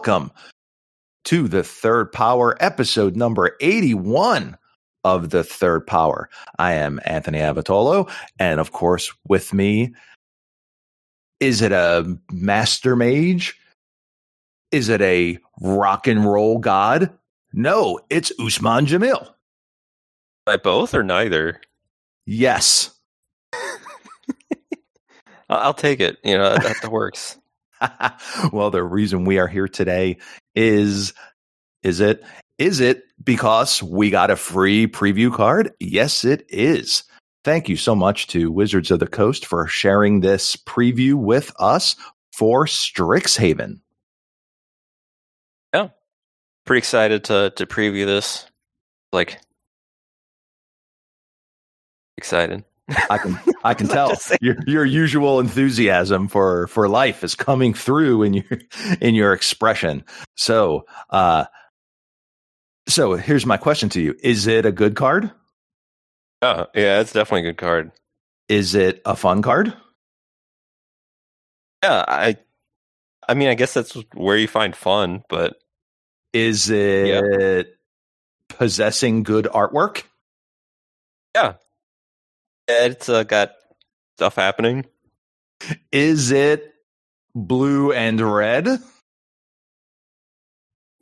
Welcome to the Third Power episode number 81 of the Third Power. I am Anthony Avatolo, and of course, with me, is it a master mage? Is it a rock and roll god? No, it's Usman Jamil. By both or neither? Yes. I'll take it. You know, that, that works. well, the reason we are here today is is it is it because we got a free preview card? Yes, it is. Thank you so much to Wizards of the Coast for sharing this preview with us for Strixhaven. Yeah. Pretty excited to to preview this. Like excited. I can I can tell your your usual enthusiasm for for life is coming through in your in your expression. So, uh so here's my question to you. Is it a good card? Oh, yeah, it's definitely a good card. Is it a fun card? Yeah, I I mean, I guess that's where you find fun, but is it yeah. possessing good artwork? Yeah, it's uh, got stuff happening. Is it blue and red?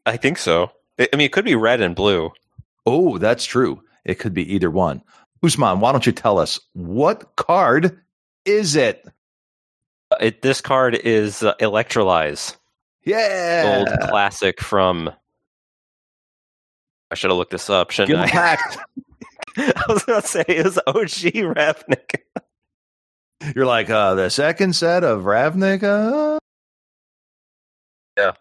I think so. I mean, it could be red and blue. Oh, that's true. It could be either one. Usman, why don't you tell us what card is it? Uh, it this card is uh, Electrolyze. Yeah, old classic from. I should have looked this up, shouldn't Guild I? I was gonna say it was OG Ravnica. You're like uh the second set of Ravnica. Yeah,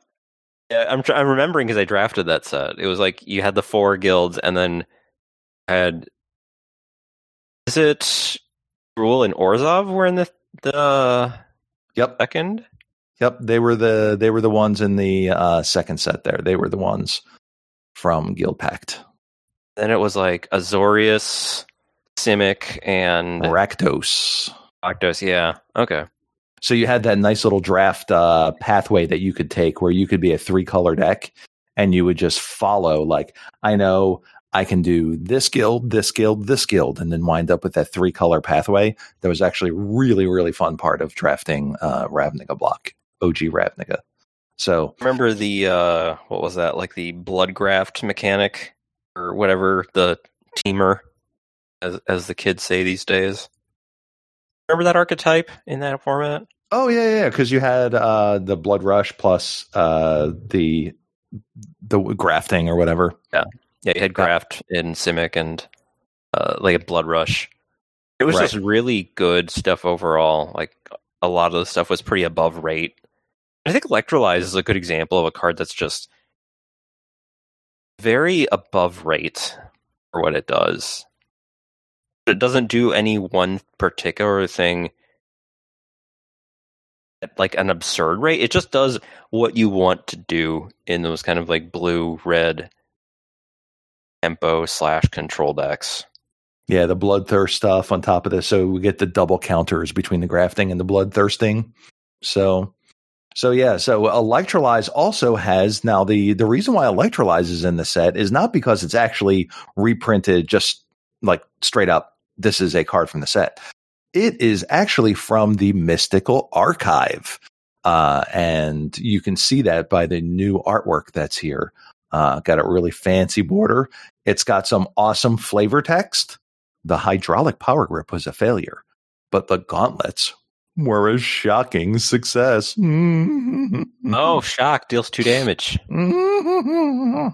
yeah. I'm tr- I'm remembering because I drafted that set. It was like you had the four guilds, and then had is it Rule and Orzhov were in the the yep second. Yep, they were the they were the ones in the uh, second set. There, they were the ones from Guildpact. Then it was like Azorius, Simic, and Rakdos. Rakdos, yeah. Okay. So you had that nice little draft uh, pathway that you could take where you could be a three color deck and you would just follow, like, I know I can do this guild, this guild, this guild, and then wind up with that three color pathway. That was actually really, really fun part of drafting uh, Ravnica block, OG Ravnica. So remember the uh, what was that like the blood graft mechanic or whatever the teamer, as as the kids say these days. Remember that archetype in that format? Oh yeah, yeah, because you had uh, the blood rush plus uh, the the grafting or whatever. Yeah, yeah, you had graft in Simic and uh, like a blood rush. It was right. just really good stuff overall. Like a lot of the stuff was pretty above rate. I think Electrolyze is a good example of a card that's just very above rate for what it does. It doesn't do any one particular thing at like an absurd rate. It just does what you want to do in those kind of like blue red tempo slash control decks. Yeah, the bloodthirst stuff on top of this. So we get the double counters between the grafting and the bloodthirsting. So so yeah, so Electrolyze also has now the the reason why Electrolyze is in the set is not because it's actually reprinted just like straight up this is a card from the set. It is actually from the Mystical Archive. Uh, and you can see that by the new artwork that's here. Uh, got a really fancy border. It's got some awesome flavor text. The hydraulic power grip was a failure, but the gauntlets were a shocking success. oh, shock deals two damage. oh,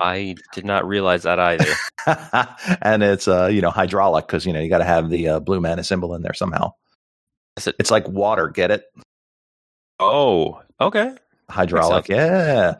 I did not realize that either. and it's uh, you know, hydraulic because you know you got to have the uh, blue mana symbol in there somehow. It- it's like water. Get it? Oh, okay. Hydraulic, yeah.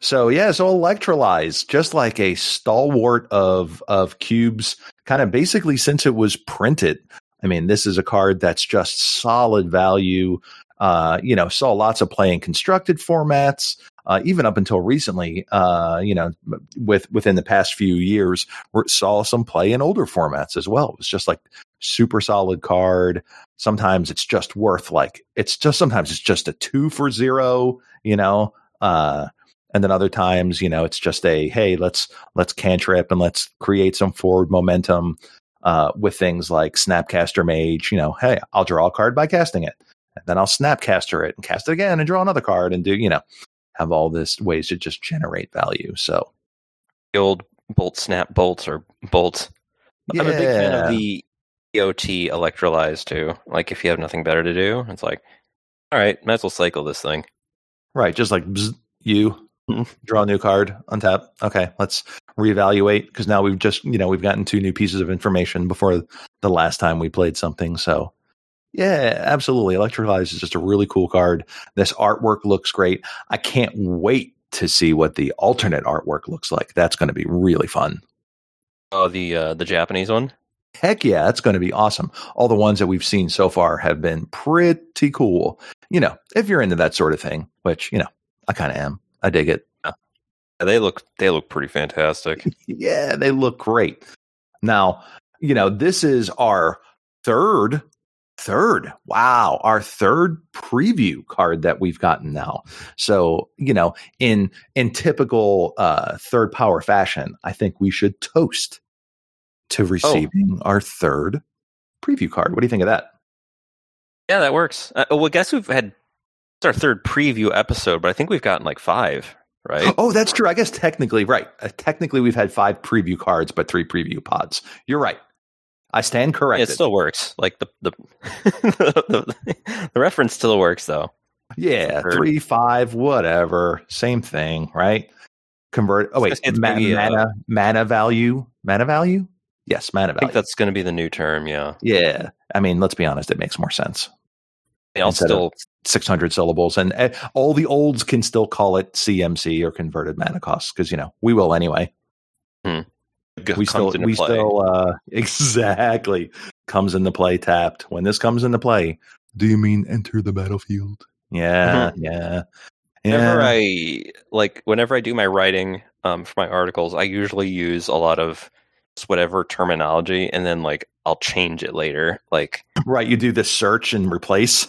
So yeah, so electrolyze, just like a stalwart of of cubes, kind of basically since it was printed. I mean, this is a card that's just solid value. Uh, you know, saw lots of play in constructed formats. Uh, even up until recently, uh, you know, with within the past few years, saw some play in older formats as well. It was just like super solid card. Sometimes it's just worth like it's just sometimes it's just a two for zero, you know. Uh, and then other times, you know, it's just a hey, let's let's cantrip and let's create some forward momentum uh, with things like Snapcaster Mage. You know, hey, I'll draw a card by casting it, and then I'll Snapcaster it and cast it again and draw another card and do you know have all this ways to just generate value. So the old bolt snap bolts or bolts. yeah. I'm a big fan of the EOT electrolyze too. Like if you have nothing better to do, it's like, all right, might as well cycle this thing. right, just like bzz, you. Draw a new card, untap. Okay, let's reevaluate because now we've just you know we've gotten two new pieces of information before the last time we played something. So yeah, absolutely. Electrolyze is just a really cool card. This artwork looks great. I can't wait to see what the alternate artwork looks like. That's going to be really fun. Oh, the uh, the Japanese one. Heck yeah, that's going to be awesome. All the ones that we've seen so far have been pretty cool. You know, if you're into that sort of thing, which, you know, I kind of am. I dig it. Yeah, They look they look pretty fantastic. Yeah, they look great. Now, you know, this is our third, third, wow, our third preview card that we've gotten now. So, you know, in in typical uh third power fashion, I think we should toast to receiving our third preview card. What do you think of that? yeah, that works. Uh, well, guess we've had our third preview episode, but I think we've gotten like five, right? Oh, that's true. I guess technically, right. Uh, technically, we've had five preview cards, but three preview pods. You're right. I stand Yeah, corrected. it still works. Like the the, the the reference still works though. yeah, three, five, whatever. Same thing, right? Convert. Oh, wait. It's- it's ma- maybe, uh, mana, mana value. Mana value? Yes, mana value. I think that's going to be the new term. Yeah, yeah. I mean, let's be honest. It makes more sense. Instead of- still 600 syllables. And uh, all the olds can still call it CMC or converted mana cost because, you know, we will anyway. g- we still we play. still uh exactly comes into play tapped when this comes into play do you mean enter the battlefield yeah yeah Whenever yeah I like, whenever I do my writing um, for my articles, I usually use a lot of whatever terminology, and then like I'll change it later. Like right you do the search and replace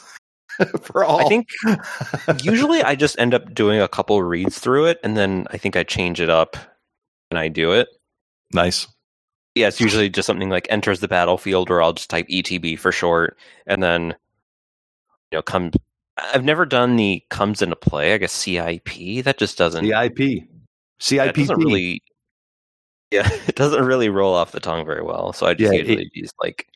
for all I think usually I just end up doing a couple reads through it, and then I think I change it up and I do it. nice Yeah, it's usually just something like enters the battlefield, or I'll just type ETB for short, and then you know come. I've never done the comes into play. I guess CIP. That just doesn't. CIP that CIP doesn't really. Yeah, it doesn't really roll off the tongue very well. So I just Yeah, it- usually use like.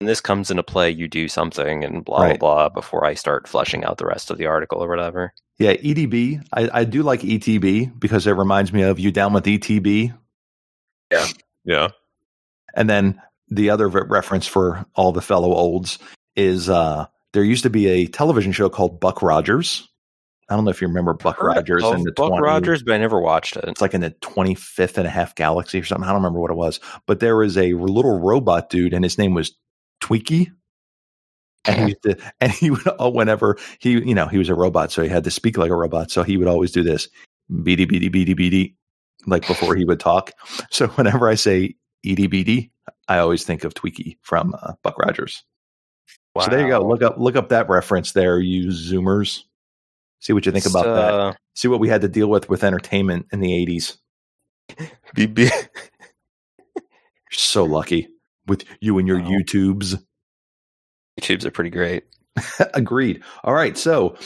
When this comes into play, you do something and blah Right. blah blah before I start fleshing out the rest of the article or whatever. yeah edb I, I do like etb because it reminds me of you down with etb Yeah. Yeah. And then the other re- reference for all the fellow olds is uh, there used to be a television show called Buck Rogers. I don't know if you remember Buck Rogers Oh, in the Buck 20 Rogers, but I never watched it. It's like in the 25th and a half galaxy or something. I don't remember what it was. But there was a little robot dude, and his name was Twiki. And he, used to, and he would, oh, whenever he, you know, he was a robot, so he had to speak like a robot. So he would always do this beady, beady, beady, beady, like before he would talk. So whenever I say Beady, I always think of Twiki from uh, Buck Rogers. Wow. So there you go. Look up, look up that reference there, you Zoomers. See what you think about that. Uh, See what we had to deal with with entertainment in the 80s. BB. You're so lucky with you and your Wow. YouTubes. YouTubes are pretty great. Agreed. All right. So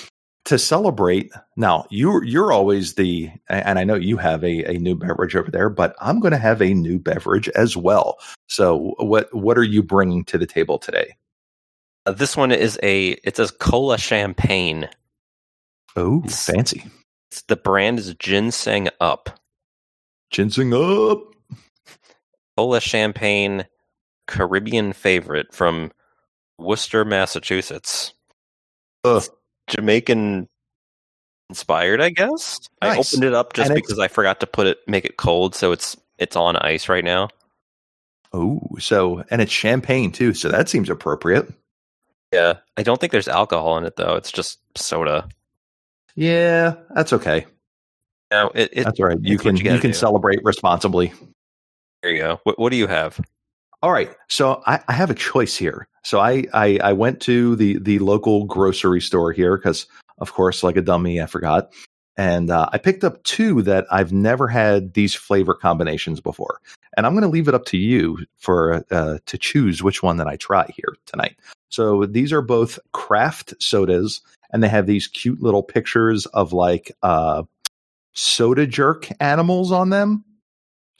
to celebrate, now you're you're always the and I know you have a, a new beverage over there, but I'm going to have a new beverage as well. So what what are you bringing to the table today? Uh, this one is a it says cola champagne. Oh, It's- fancy It's, the brand is Ginseng Up. ginseng up. Cola champagne Caribbean favorite from Worcester, Massachusetts. Ugh. Jamaican inspired, I guess. I opened it up just And because I forgot to put it make it cold, so it's it's on ice right now. Oh, so and it's champagne too, so that seems appropriate. Yeah, I don't think there's alcohol in it though. It's just soda. Yeah, that's okay. No, it, it That's all right. You can you you, can do. celebrate responsibly. there you go. What, what do you have? All right. So I, I have a choice here. So I, I I went to the the local grocery store here because of course, like a dummy, I forgot. And uh, I picked up two that I've never had these flavor combinations before. And I'm going to leave it up to you for uh, to choose which one that I try here tonight. So these are both craft sodas, and they have these cute little pictures of like uh, soda jerk animals on them.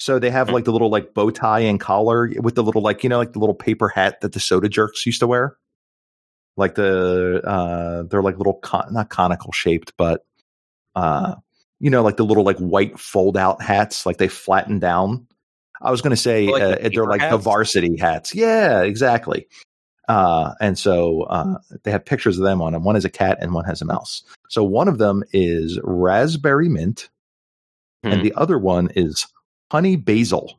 So they have like the little like bow tie and collar with the little like you know like the little paper hat that the soda jerks used to wear. Like the uh they're like little con- not conical shaped, but uh you know like the little like white fold out hats, like they flatten down. I was going to say Like the uh, they're paper like the varsity hats. Yeah, exactly. Uh, and so uh, they have pictures of them on them. One is a cat and one has a mouse. So one of them is raspberry mint, Hmm. and the other one is honey basil.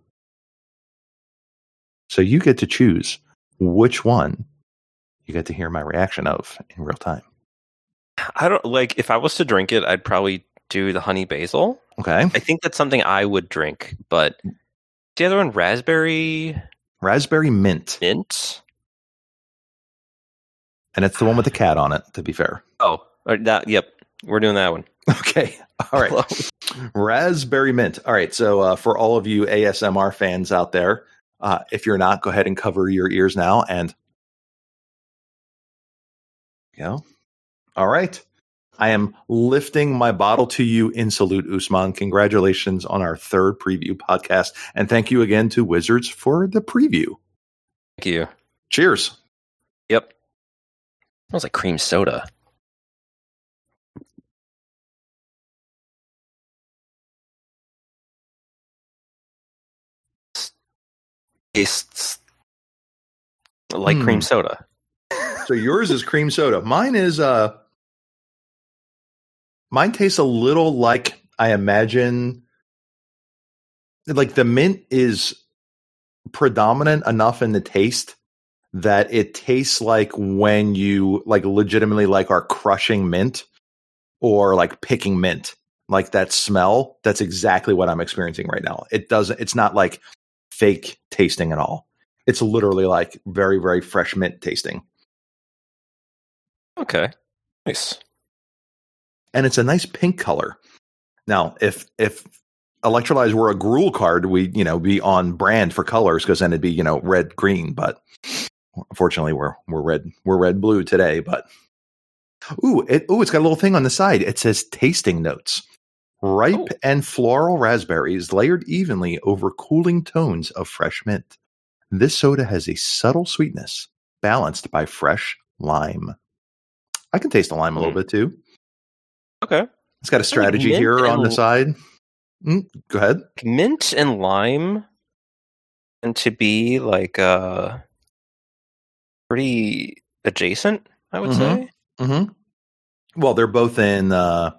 So you get to choose which one you get to hear my reaction of in real time. I don't like if I was to drink it, I'd probably do the honey basil. Okay. I think that's something I would drink, but the other one, raspberry Raspberry mint. mint. And it's the one with the cat on it, to be fair. Oh, uh, that. Yep, we're doing that one. Okay. All right. Raspberry mint. All right. So uh, for all of you ASMR fans out there, uh, if you're not, go ahead and cover your ears now. And go. All right. I am lifting my bottle to you in salute, Usman. Congratulations on our third preview podcast. And thank you again to Wizards for the preview. Thank you. Cheers. Yep. Smells like cream soda. Tastes like Hmm. cream soda. So yours is cream soda. Mine is uh mine tastes a little like I imagine like the mint is predominant enough in the taste that it tastes like when you like legitimately like are crushing mint or like picking mint. Like that smell, that's exactly what I'm experiencing right now. It doesn't it's not like fake tasting at all. It's literally like very very fresh mint tasting. Okay. Nice. and it's a nice pink color. Now, if if Electrolyze were a Gruul card, we'd, you know be on brand for colors because then it'd be you know red green. But unfortunately, we're we're red we're red blue today. But ooh, it ooh, it's got a little thing on the side. It says tasting notes. Ripe Oh. and floral raspberries layered evenly over cooling tones of fresh mint. This soda has a subtle sweetness balanced by fresh lime. I can taste the lime a little Hmm. bit too. Okay. It's got a strategy here on the side. Mm, go ahead. Mint and lime and to be like uh pretty adjacent, I would Mhm. say. Mm-hmm. Well, they're both in uh,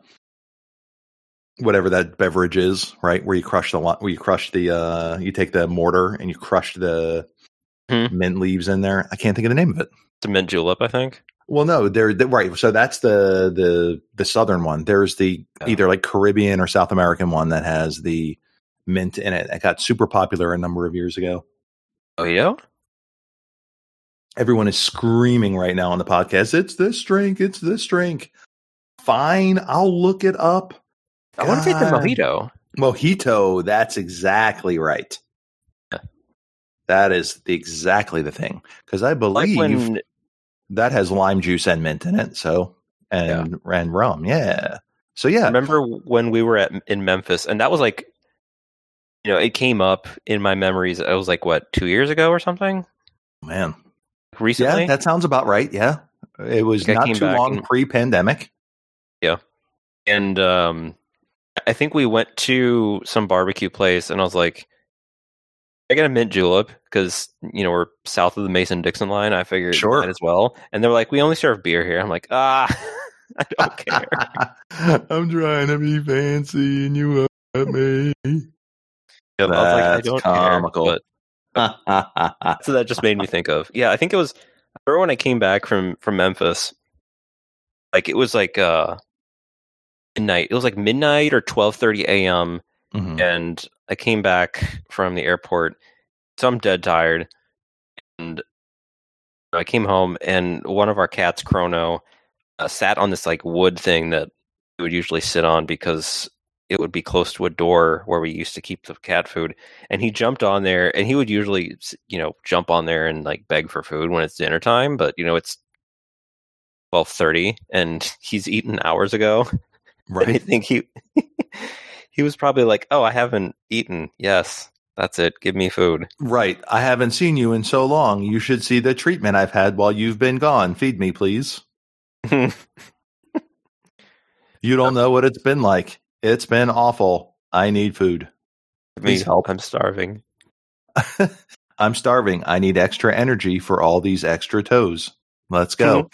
whatever that beverage is, right? Where you crush the where you crush the uh, you take the mortar and you crush the Hmm. mint leaves in there. I can't think of the name of it. It's a mint julep, I think. Well, no, they're, they right. So that's the the the southern one. There's the Oh. either like Caribbean or South American one that has the mint in it. It got super popular a number of years ago. Oh yeah? Everyone is screaming right now on the podcast. It's this drink. It's this drink. Fine, I'll look it up. I want to take the mojito. Mojito. That's exactly right. Yeah. That is the, exactly the thing because I Like believe when that has lime juice and mint in it. So and and rum. Yeah. So yeah. remember when we were at in Memphis and that was like you know, it came up in my memories. It was like what, 2 years ago or something? Man. Recently? Yeah, that sounds about right. Yeah. It was not too long and- pre-pandemic. Yeah. And um I think we went to some barbecue place and I was like I got a mint julep because you know we're south of the Mason Dixon line. I figured Sure. as well. And they're like, we only serve beer here. I'm like, ah, I don't care. I'm trying to be fancy and you at me. I was like, I That's don't comical. care. But so that just made me think of yeah. I think it was I remember when I came back from from Memphis, like it was like uh midnight. It was like midnight or twelve thirty a.m. Mhm. and I came back from the airport, so I'm dead tired, and I came home, and one of our cats, Chrono, uh, sat on this like wood thing that we would usually sit on because it would be close to a door where we used to keep the cat food, and he jumped on there, and he would usually, you know, jump on there and like beg for food when it's dinner time, but you know it's twelve thirty, and he's eaten hours ago. I Right. think he he was probably like, "Oh, I haven't eaten. Yes, that's it. Give me food." Right. I haven't seen you in so long. You should see the treatment I've had while you've been gone. Feed me, please. You don't know what it's been like. It's been awful. I need food. me, Please help. I'm starving. I'm starving. I need extra energy for all these extra toes. Let's go.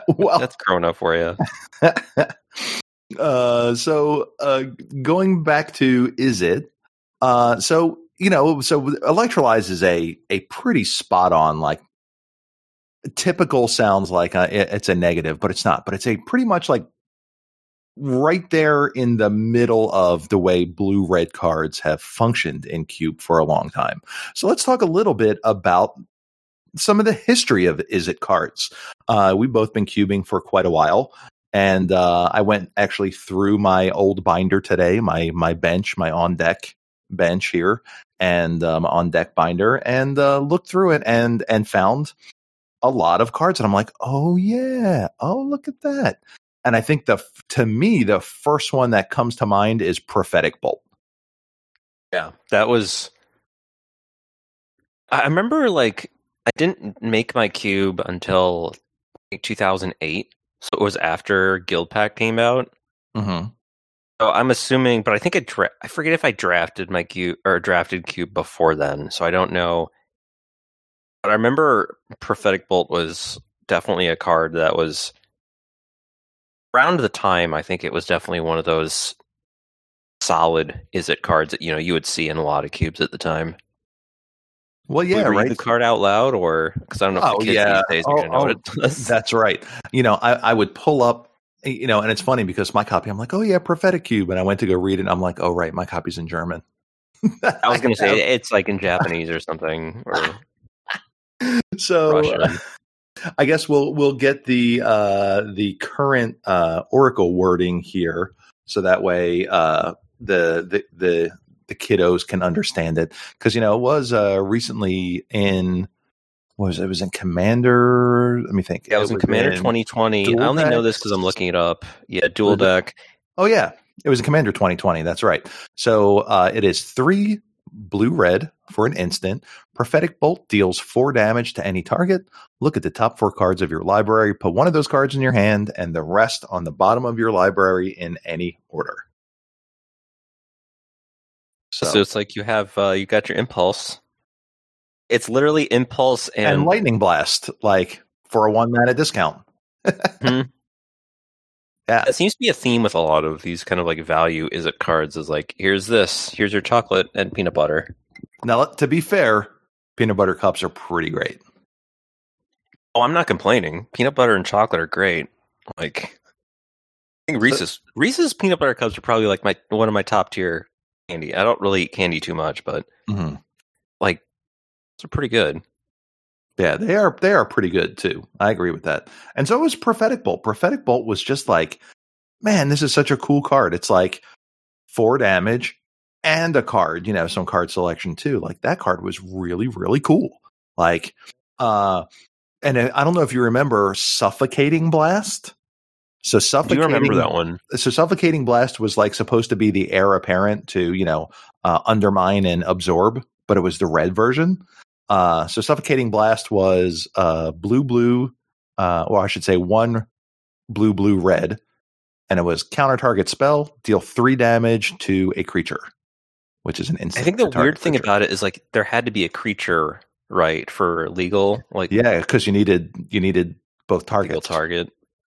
well, That's grown up for you. uh, so uh, going back to Izzet? Uh, so you know, so electrolyze is a a pretty spot on like typical sounds like uh, it- it's a negative, but it's not. But it's a pretty much like right there in the middle of the way blue red cards have functioned in cube for a long time. So let's talk a little bit about some of the history of Izzet cards. Uh, we've both been cubing for quite a while. And uh, I went actually through my old binder today, my my bench, my on deck bench here, and um, on deck binder, and uh, looked through it and and found a lot of cards. And I'm like, oh yeah, oh look at that. And I think the to me the first one that comes to mind is prophetic bolt. Yeah, that was. I I remember like I didn't make my cube until 2008, so it was after Guildpact came out. Mm-hmm. So I'm assuming, but I think I dra- I forget if I drafted my cube or drafted cube before then, so I don't know. But I remember prophetic bolt was definitely a card that was around the time. I think it was definitely one of those solid Izzet cards that you know you would see in a lot of cubes at the time. Well, yeah, read right. the card out loud, or because I don't know Oh, yeah. Oh, oh. That's right. You know, I, I would pull up, you know, and it's funny because my copy, I'm like, oh yeah, prophetic cube, and I went to go read it, and I'm like, oh right, my copy's in German. I was going to say it's like in Japanese or something, or so. Russian. I guess we'll we'll get the uh, the current uh, Oracle wording here, so that way uh, the, the the the kiddos can understand it. Because you know it was uh, recently in what was it? it was in Commander. Let me think. Yeah, it was in Commander 2020. I only know this because I'm looking it up. Yeah, dual deck. Oh yeah, it was in Commander 2020. That's right. So uh, it is three blue red for an instant. Prophetic Bolt deals four damage to any target. Look at the top four cards of your library. Put one of those cards in your hand, and the rest on the bottom of your library in any order. So, So, it's like you have uh, you got your impulse. It's literally impulse and, and, lightning blast, like for a one mana discount. Mhm. Yeah, it seems to be a theme with a lot of these kind of like value Izzet cards is like here's this, here's your chocolate and peanut butter. now to be fair, peanut butter cups are pretty great. Oh, I'm not complaining. Peanut butter and chocolate are great. Like I think Reese's Reese's peanut butter cups are probably like my one of my top tier candy. I don't really eat candy too much, but Mhm. like they're pretty good. Yeah, they are they are pretty good too. I agree with that. And so was Prophetic Bolt. Prophetic Bolt was just like, man, this is such a cool card. It's like four damage and a card, you know, some card selection too. Like that card was really, really cool. Like uh and I don't know if you remember Suffocating Blast. So Do suffocating you remember that one? so suffocating blast was like supposed to be the heir apparent to you know uh, undermine and absorb but it was the red version uh, so suffocating blast was uh, blue blue uh, or i should say one blue blue red and it was counter target spell deal three damage to a creature which is an instant I think the weird thing creature. about it is like there had to be a creature, right, for legal, like yeah because you needed you needed both targets target.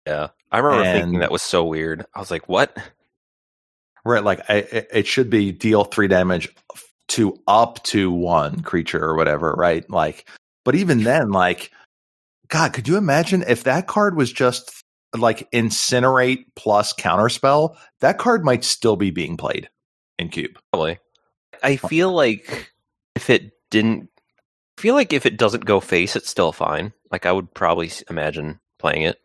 Yeah, I remember thinking that was so weird. I was like, "What?" Right, like I, it it should be deal three damage to up to one creature or whatever, right? Like, But even then, like, God, could you imagine if that card was just like incinerate plus counterspell? That card might still be being played in Cube. Probably. I feel like if it didn't, I feel like if it doesn't go face, it's still fine. Like I would probably imagine playing it.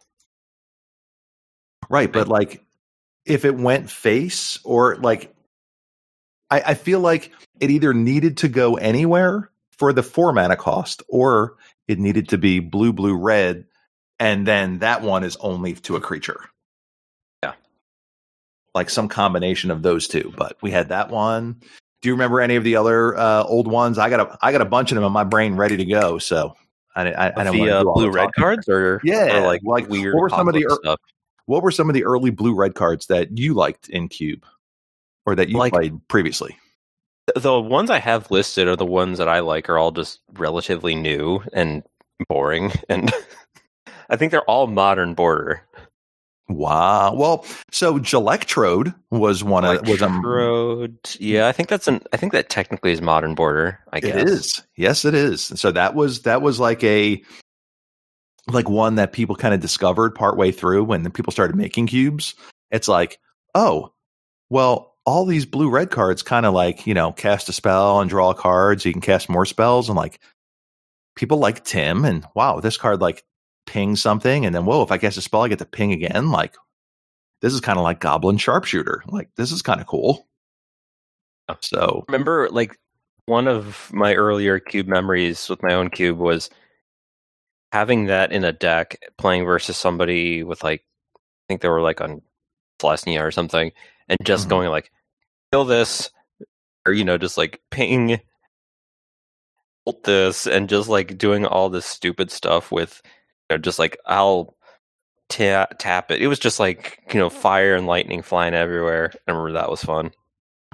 Right, but like if it went face or like I, I feel like it either needed to go anywhere for the four mana cost or it needed to be blue, blue, red, and then that one is only to a creature. Yeah. Like some combination of those two. But we had that one. Do you remember any of the other uh, old ones? I got a I got a bunch of them in my brain ready to go. So I, I, I don't the want to uh, do all blue red cards or Yeah, or like like, weird what were some of the ear- stuff. What were some of the early blue red cards that you liked in Cube, or that you Like- played previously? The ones I have listed are the ones that I like are all just relatively new and boring, and I think they're all modern border. Wow. Well, so Gelectrode was one of was a. Yeah, I think that's an. I think that technically is modern border. I guess It is. Yes, it is. So that was that was like a like one that people kind of discovered partway through when people started making cubes. It's like, oh, well, all these blue red cards kind of like, you know, cast a spell and draw cards. you can cast more spells and like people like Tim and wow, this card like pings something and then whoa, if I cast a spell I get to ping again. Like this is kind of like Goblin Sharpshooter. Like this is kind of cool. So remember like one of my earlier cube memories with my own cube was having that in a deck playing versus somebody with like I think they were like on Celestia or something and just Mhm. going like kill this or you know just like ping ult this and just like doing all this stupid stuff with you know just like I'll ta- tap it it was just like you know fire and lightning flying everywhere I remember that was fun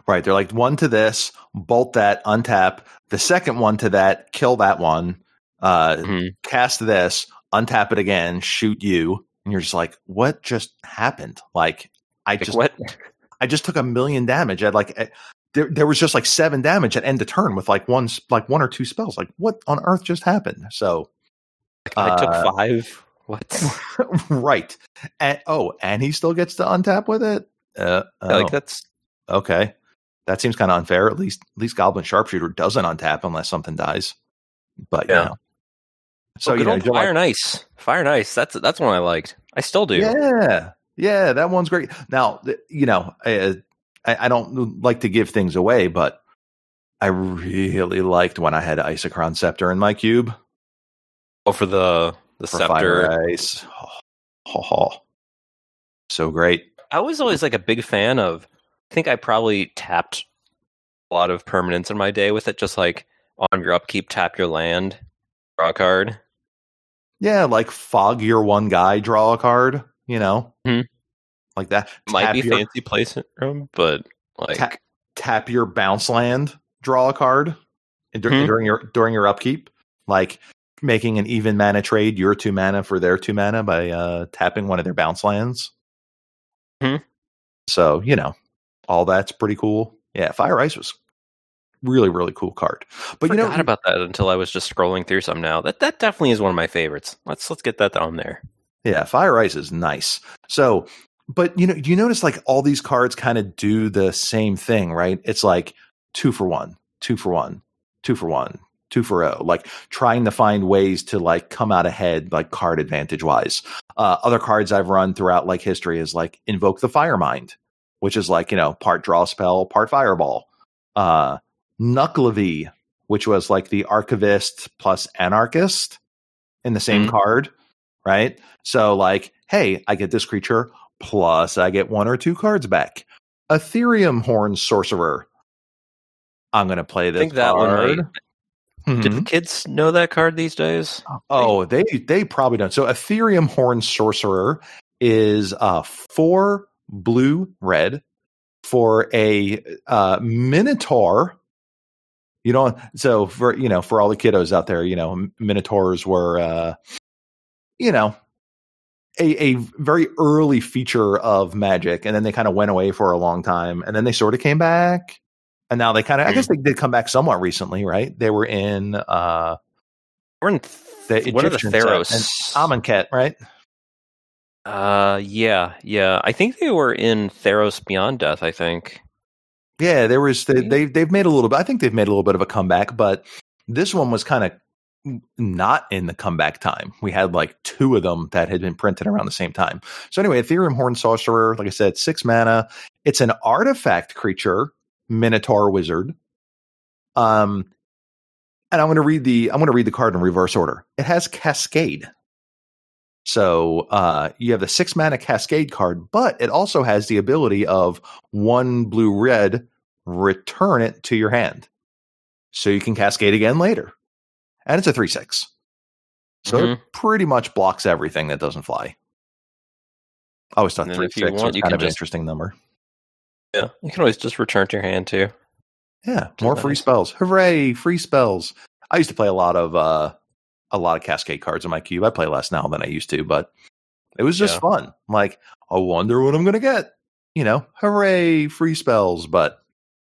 Right. They're like one to this, bolt that, untap. The second one to that, kill that one, uh, Mhm. cast this, untap it again, shoot you. And you're just like, what just happened? Like, I like just, what I just took a million damage. I like, eh, there, there was just like seven damage at end of turn with like one, like one or two spells. Like, what on earth just happened? So, I took Uh, five. What? right. And, oh, and he still gets to untap with it? Uh, Like oh, that's okay. That seems kind of unfair. At least, at least Goblin Sharpshooter doesn't untap unless something dies. But Yeah. yeah. So oh, you good know, old fire like, and ice. Fire and ice. That's that's one I liked. I still do. yeah, yeah, that one's great. Now, you know, I, uh, I, I don't like to give things away, but I really liked when I had Isochron Scepter in my cube Oh, for the the for scepter. Fire Ice. Oh, oh. So great. I was always like a big fan of. I think I probably tapped a lot of permanents in my day with it. Just like on your upkeep, tap your land, draw a card. Yeah, like fog your one guy, draw a card. You know, Mhm. like that. Might Tap be your- fancy placement room, but like Ta- tap your bounce land, draw a card dur- Hmm. during your during your upkeep, like making an even mana trade, your two mana for their two mana by uh, tapping one of their bounce lands. Hmm. So you know, all that's pretty cool. Yeah, Fire Ice was really really cool card. But but you forgot know, about that until I was just scrolling through some now. That that definitely is one of my favorites. Let's let's get that on there. Yeah, Fire Ice is nice. So, but you know, do you notice like all these cards kind of do the same thing, right? It's like two for one, two for one, two for one, two for oh, like trying to find ways to like come out ahead, like card advantage wise. Uh, other cards I've run throughout like history is like Invoke the Firemind, which is like, you know, part draw spell, part fireball. Uh, Nucklavee, which was like the archivist plus anarchist in the same Mhm. card, right? So like, hey, I get this creature plus I get one or two cards back. Etherium-Horn Sorcerer. I'm going to play this I think that one card. might- Mhm. Did the kids know that card these days? Oh, they they probably don't. So Etherium-Horn Sorcerer is uh four blue red for a uh Minotaur. You know, so for you know, for all the kiddos out there, you know, Minotaurs were uh you know a, a very early feature of magic and then they kind of went away for a long time and then they sort of came back and now they kind of i guess they did come back somewhat recently right they were in uh We're in The th- the Egyptian set. Theros. And Amonkhet, right? Uh, yeah, yeah. I think they were in Theros Beyond Death. I think. Yeah, there was they, they they've made a little bit. I think they've made a little bit of a comeback, but this one was kind of not in the comeback time. We had like two of them that had been printed around the same time. So anyway, Etherium-Horn Sorcerer, like I said, six mana. It's an artifact creature, Minotaur Wizard. Um, and I'm going to read the I'm going to read the card in reverse order. It has Cascade. So uh, you have the six mana Cascade card, but it also has the ability of one blue red, return it to your hand. So you can cascade again later. And it's a 3 6. So it Mhm. pretty much blocks everything that doesn't fly. I always thought 3 if 6 want, was kind of an interesting number. Yeah, you can always just return to your hand too. Yeah, more free spells. Hooray, free spells. I used to play a lot of uh a lot of cascade cards in my cube. I play less now than I used to, but it was just Yeah. fun. Like, I wonder what I'm gonna get. You know, hooray, free spells. But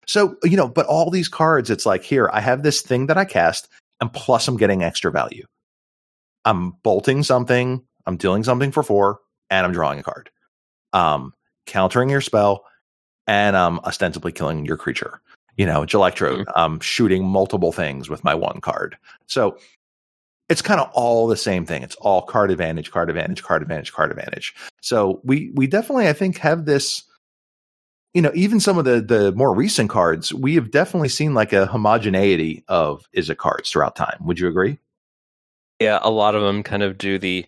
so, you know, but all these cards, it's like, here, I have this thing that I cast, and plus I'm getting extra value. I'm bolting something, I'm dealing something for four, and I'm drawing a card. Um, countering your spell, and I'm ostensibly killing your creature you know, it's Electrode. I'm shooting multiple things with my one card. So it's kind of all the same thing. It's all card advantage, card advantage, card advantage, card advantage. So we we definitely, I think, have this. You know, even some of the the more recent cards, we have definitely seen like a homogeneity of Izzet cards throughout time. Would you agree? Yeah, a lot of them kind of do the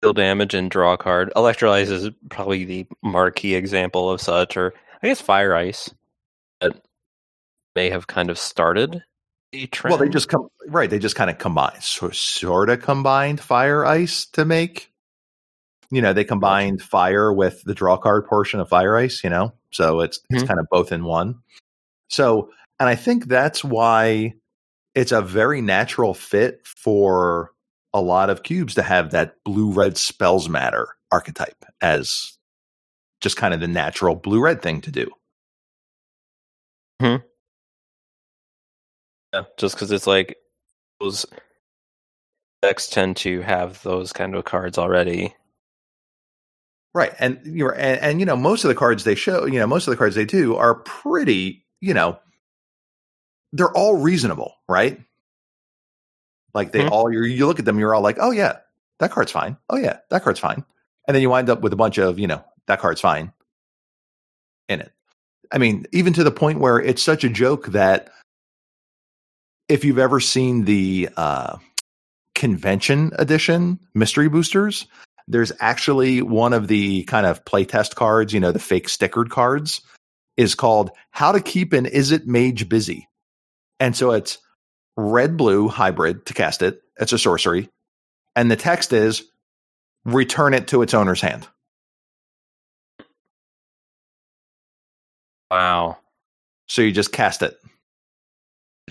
deal damage and draw card. Electrolyze is probably the marquee example of such, or I guess Fire Ice that may have kind of started trend. Well, they just come right. They just kind of combine, so, sort of combined fire ice to make. You know, they combined fire with the draw card portion of fire ice. You know, so it's it's Mhm. kind of both in one. So, and I think that's why it's a very natural fit for a lot of cubes to have that blue red spells matter archetype as just kind of the natural blue red thing to do. Yeah, just because it's like those decks tend to have those kind of cards already. Right. And you're and, and you know, most of the cards they show, you know, most of the cards they do are pretty, you know, they're all reasonable, right? Like they Mhm. all you you look at them, you're all like, oh yeah, that card's fine. Oh yeah, that card's fine. And then you wind up with a bunch of, you know, that card's fine in it. I mean, even to the point where it's such a joke that if you've ever seen the uh convention edition mystery boosters, there's actually one of the kind of playtest cards, you know, the fake stickered cards, is called How to Keep an Izzet Mage Busy. And so it's red blue hybrid to cast it. It's a sorcery. And the text is return it to its owner's hand. Wow. So you just cast it.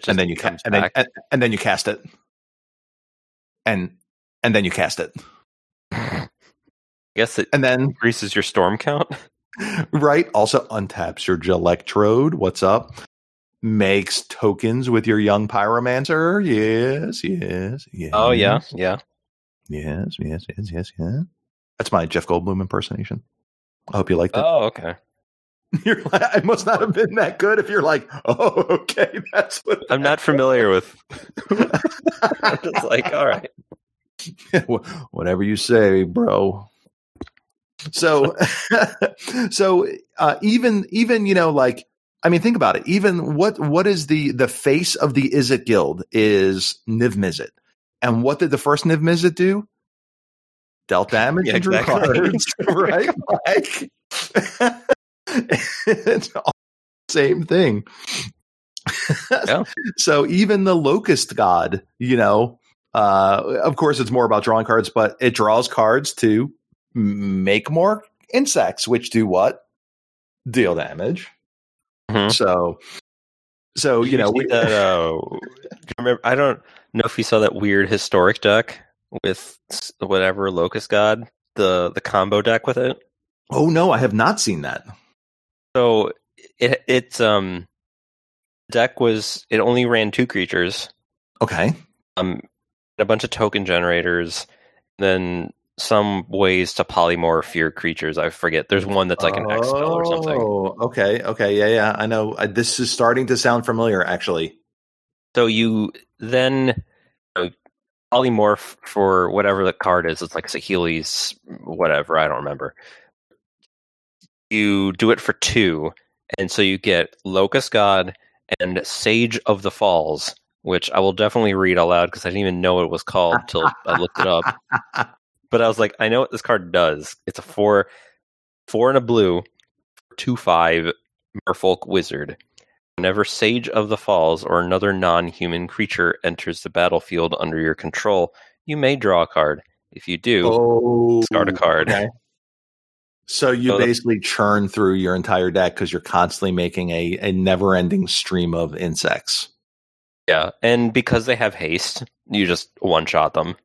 And then you ca- and then, and, and then you cast it. And and then you cast it. I guess it And then increases your storm count. right? Also untaps your Electrode. What's up? Makes tokens with your young pyromancer. Yes, yes, yes. Oh yeah, yeah. Yes, yes, yes, yes, yes. That's my Jeff Goldblum impersonation. I hope you liked it. Oh okay. You're like, I must not have been that good if you're like, oh, okay, that's what I'm not familiar with. I'm just like, all right. whatever you say, bro. So, so uh, even even you know like I mean think about it. Even what what is the the face of the Izzet Guild is Niv Mizzet, and what did the first Niv Mizzet do? Dealt damage Yeah, and drew exactly. cards, right? Like it's all the same thing. Yeah. So even the Locust God, you know, uh, of course, it's more about drawing cards, but it draws cards to make more insects, which do what? Deal damage. Mhm. So, so you know, we, that. Uh, do remember? I don't know if you saw that weird historic deck with whatever Locust God, the the combo deck with it. oh no, I have not seen that. So it it's um deck was it only ran two creatures. Okay, um, a bunch of token generators, then some ways to polymorph your creatures. I forget. There's one that's like an X spell or something. Oh, okay, okay, yeah, yeah. I know. I, this is starting to sound familiar, actually. So you then you know, polymorph for whatever the card is. It's like Saheeli's, whatever. I don't remember. You do it for two, and so you get Locust God and Sage of the Falls, which I will definitely read aloud because I didn't even know what it was called until I looked it up. But I was like, I know what this card does. It's a four, four and a blue, two five Merfolk Wizard. Whenever Sage of the Falls or another non-human creature enters the battlefield under your control, you may draw a card. If you do, oh, discard a card. okay. So you So basically churn through your entire deck because you're constantly making a, a never-ending stream of insects. Yeah, and because they have haste, you just one shot them.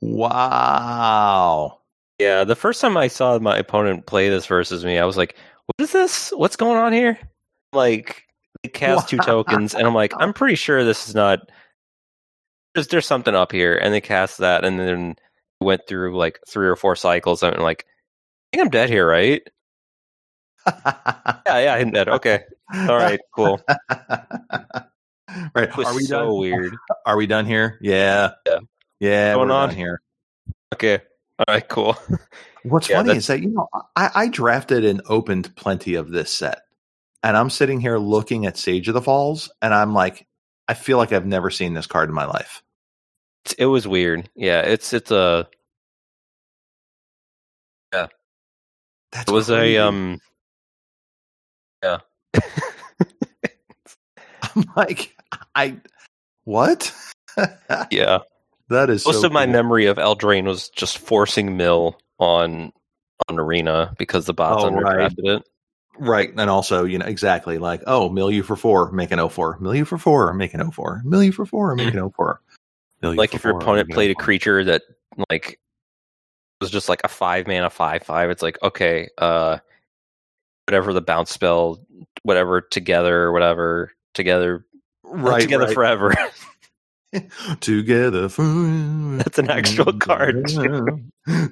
Wow. Yeah, the first time I saw my opponent play this versus me, I was like, "What is this? What's going on here?" Like, they cast two tokens, and I'm like, "I'm pretty sure this is not." There's there's something up here, and they cast that, and then went through like three or four cycles, and I'm like, "I think I'm dead here, right?" Yeah, yeah, I'm dead. Okay, all right, cool. right. Are we so done? weird. Are we done here? Yeah. Yeah. Yeah. Going on? done here. Okay, all right, cool. What's Yeah, funny that's- is that you know I, I drafted and opened plenty of this set, and I'm sitting here looking at Sage of the Falls, and I'm like, I feel like I've never seen this card in my life. It was weird. Yeah, it's it's a That's it was crazy. a um yeah I'm like, I what? yeah. that is Most so of my memory of Eldraine was just forcing mill on on arena because the bots Oh, right. it. Right. And also, you know, exactly like, oh, mill you for four, make an 04. Mill you for four, make an 04. Mill you for four, make an 04. Mill Like if your opponent played a creature that like was just like a five mana five five, it's like okay, uh whatever the bounce spell, whatever together, whatever together, right, together right. forever. Together forever. That's an actual card,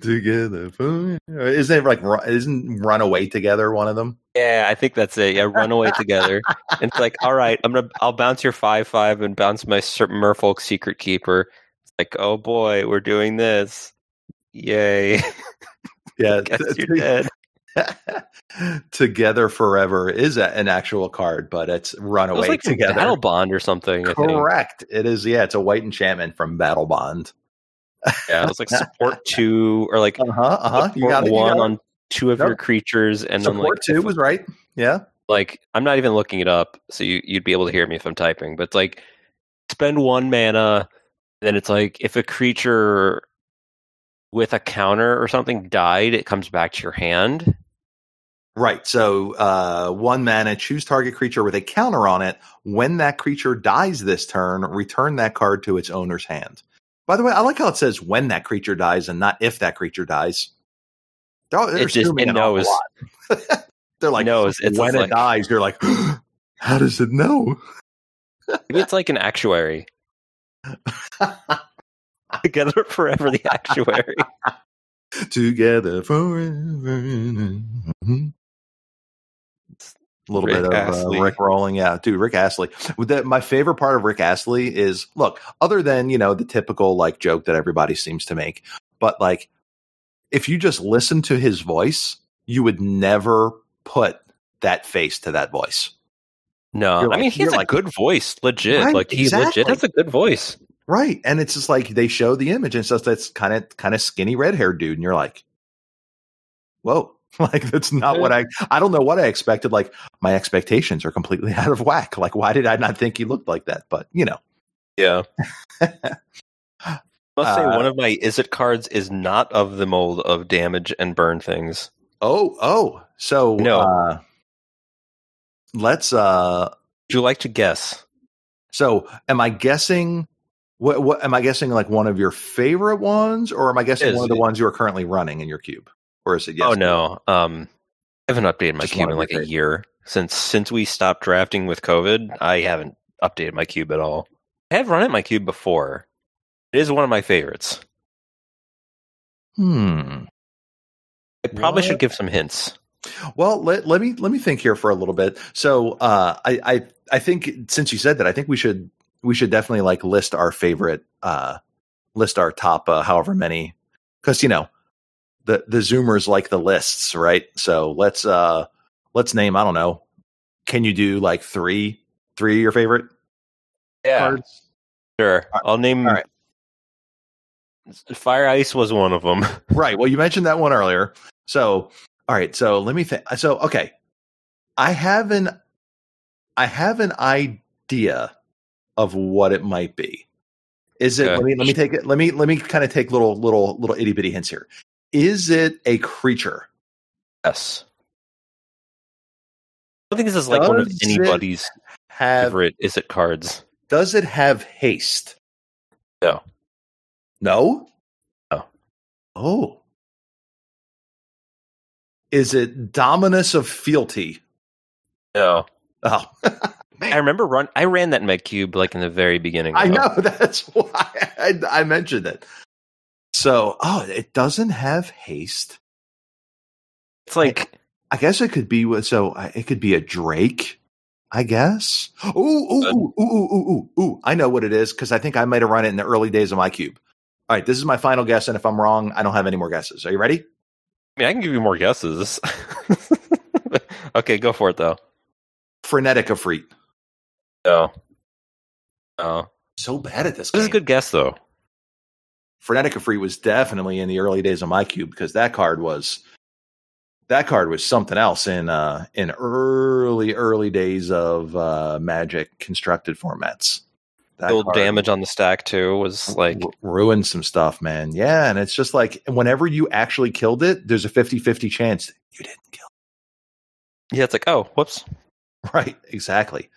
Together forever. Isn't it like isn't Run Away Together one of them? Yeah, I think that's it. Yeah, run away together. And it's like, all right, I'm gonna, I'll bounce your five five and bounce my Merfolk Secret Keeper. It's like, oh boy, we're doing this. Yay! Yeah. Guess you're dead. Together Forever is a, an actual card, but it's Run It like Together. Battlebond or something. Correct. It is. Yeah, it's a white enchantment from Battlebond. Yeah, it was like support two or like Uh huh. Uh huh. You got it. you one got on two of Nope. your creatures, and then Support like two if- was right. Yeah. like I'm not even looking it up, so you you'd be able to hear me if I'm typing. But it's like spend one mana, then it's like if a creature with a counter or something died, it comes back to your hand. Right. So uh, one mana, choose target creature with a counter on it. When that creature dies this turn, return that card to its owner's hand. By the way, I like how it says when that creature dies and not if that creature dies. They're, they're It just- it knows. lot. they're like, knows. It's when it like- dies, you're like, how does it know? Maybe it's like an actuary. Together forever, the actuary. Together forever. A little Rick bit of uh, Rick rolling, yeah, dude. Rick Astley. With that, my favorite part of Rick Astley is look, other than you know the typical like joke that everybody seems to make, but like if you just listen to his voice, you would never put that face to that voice. No, You're I mean he's a like- good voice, legit. Right, like he exactly. legit has a good voice. Right. And it's just like they show the image and just that's kind of kind of skinny red haired dude. And you're like, whoa. Like that's not what I I don't know what I expected. Like my expectations are completely out of whack. Like why did I not think he looked like that? But you know. Yeah. Must say Uh, one of my is it cards is not of the mold of damage and burn things. Oh, oh. So No. uh let's uh Would you like to guess? so am I guessing what what am I guessing like one of your favorite ones or am I guessing Is- one of the ones you are currently running in your cube? Or is it yes? oh no. Um I haven't updated my Just cube in like a year. Since since we stopped drafting with COVID, I haven't updated my cube at all. I have run it my cube before. It is one of my favorites. Hmm. I probably What? should give some hints. Well, let, let me let me think here for a little bit. So, uh, I, I I think since you said that, I think we should we should definitely like list our favorite, uh, list our top, uh, however many, because you know, the the Zoomers like the lists, right? So let's uh let's name. I don't know. Can you do like three three of your favorite cards? Sure. I'll name. all right. Fire Ice was one of them. Right. Well, you mentioned that one earlier. So, all right. So let me think. So, okay, I have an, I have an idea of what it might be. Is it? Okay. Let me let me take it. Let me let me kind of take little little little itty bitty hints here. Is it a creature? Yes. I don't think this is like one of anybody's Have favorite. Is it cards? does it have haste? No. No. No. Oh. Is it Dominus of Fealty? No. Oh, I remember run. I ran that in my cube like in the very beginning. I know that's why I, I mentioned it. So, oh, it doesn't have haste. It's like I guess it could be with so it could be a Drake. I guess. Ooh, ooh, ooh, ooh, ooh, ooh, ooh. I know what it is because I think I might have run it in the early days of my cube. All right, this is my final guess, and if I'm wrong, I don't have any more guesses. Are you ready? I mean, I can give you more guesses. okay, go for it though. Frenetic Efreet. No. No. So bad at this. This is a good guess though. Frenetic Efreet was definitely in the early days of my cube because that card was that card was something else in uh in early early days of uh magic constructed formats. That Build damage on the stack too was like ru- ruined some stuff, man. Yeah, and it's just like whenever you actually killed it, there's a 50-50 chance you didn't kill. yeah, it's like oh whoops, Right, exactly.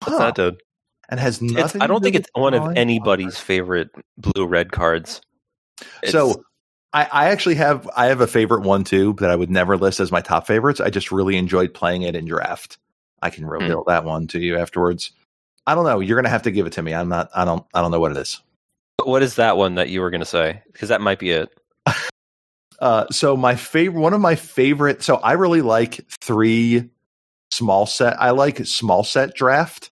What's Huh. that did? And has It's, nothing I don't think it's one of anybody's favorite blue red cards. It's- So I, I actually have I have a favorite one too that I would never list as my top favorites. I just really enjoyed playing it in draft. I can reveal that one to you afterwards. I don't know. You're gonna have to give it to me. I'm not. I don't. I don't know what it is. what is that one that you were going to say? Because that might be it. Uh, so my favorite, one of my favorite. So I really like three small set. I like small set draft,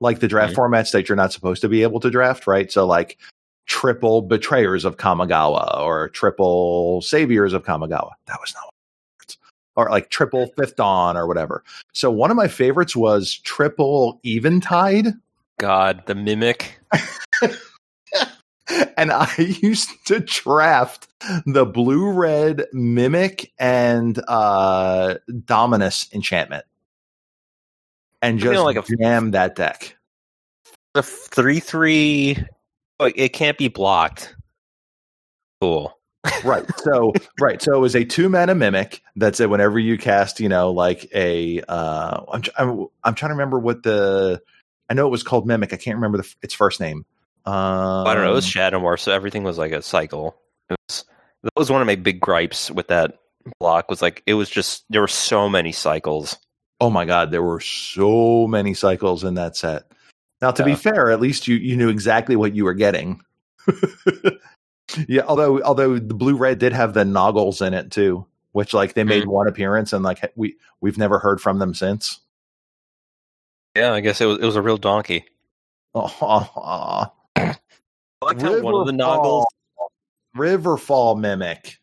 like the draft formats that you're not supposed to be able to draft, right? So like triple betrayers of Kamigawa or triple saviors of Kamigawa. That was not one of my favorites. Or like triple fifth dawn or whatever. So one of my favorites was triple eventide. God, the mimic. and I used to draft the blue red mimic and uh Dominus enchantment and just like a- jam that deck. The three three. It can't be blocked. Cool. right. So right. So it was a two mana mimic that said whenever you cast, you know, like a uh I'm I'm, I'm trying to remember what the I know it was called mimic. I can't remember the, its first name. Um, I don't know. It was Shadowmoor, so everything was like a cycle. It was that was one of my big gripes with that block. Was like it was just there were so many cycles. Oh my god, there were so many cycles in that set. Now, to be fair, at least you you knew exactly what you were getting. yeah, although although the blue red did have the noggles in it too, which like they made mm-hmm. one appearance and like we we've never heard from them since. Yeah, I guess it was it was a real donkey. Oh, I liked how one of the noggles. Riverfall mimic.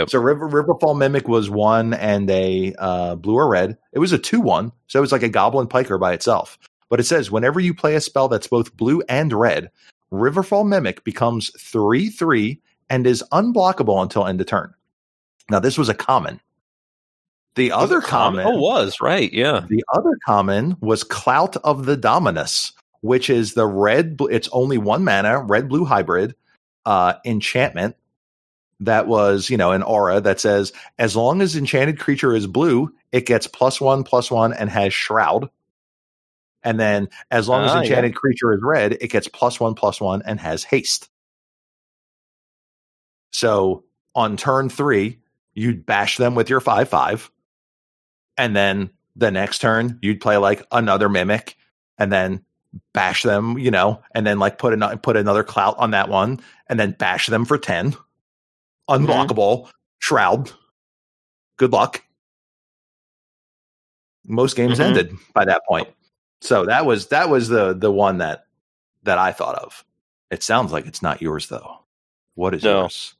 Yep. So River Riverfall mimic was one and a uh, blue or red. It was a two one, so it was like a goblin piker by itself. But it says whenever you play a spell that's both blue and red, Riverfall mimic becomes three three and is unblockable until end of turn. Now this was a common. The Was other common, Oh, was right. Yeah. the other common was Clout of the Dominus, which is the red. It's only one mana, red blue hybrid uh, enchantment. That was, you know, an aura that says as long as enchanted creature is blue, it gets plus one, plus one, and has shroud. And then as long as Ah, yeah. enchanted creature is red, it gets plus one, plus one, and has haste. So on turn three, you'd bash them with your five five, and then the next turn you'd play like another mimic, and then bash them, you know, and then like put another put another clout on that one, and then bash them for ten. Unblockable shroud. Good luck. Most games Mhm. ended by that point. So that was that was the the one that that I thought of. It sounds like it's not yours though. What is No. yours?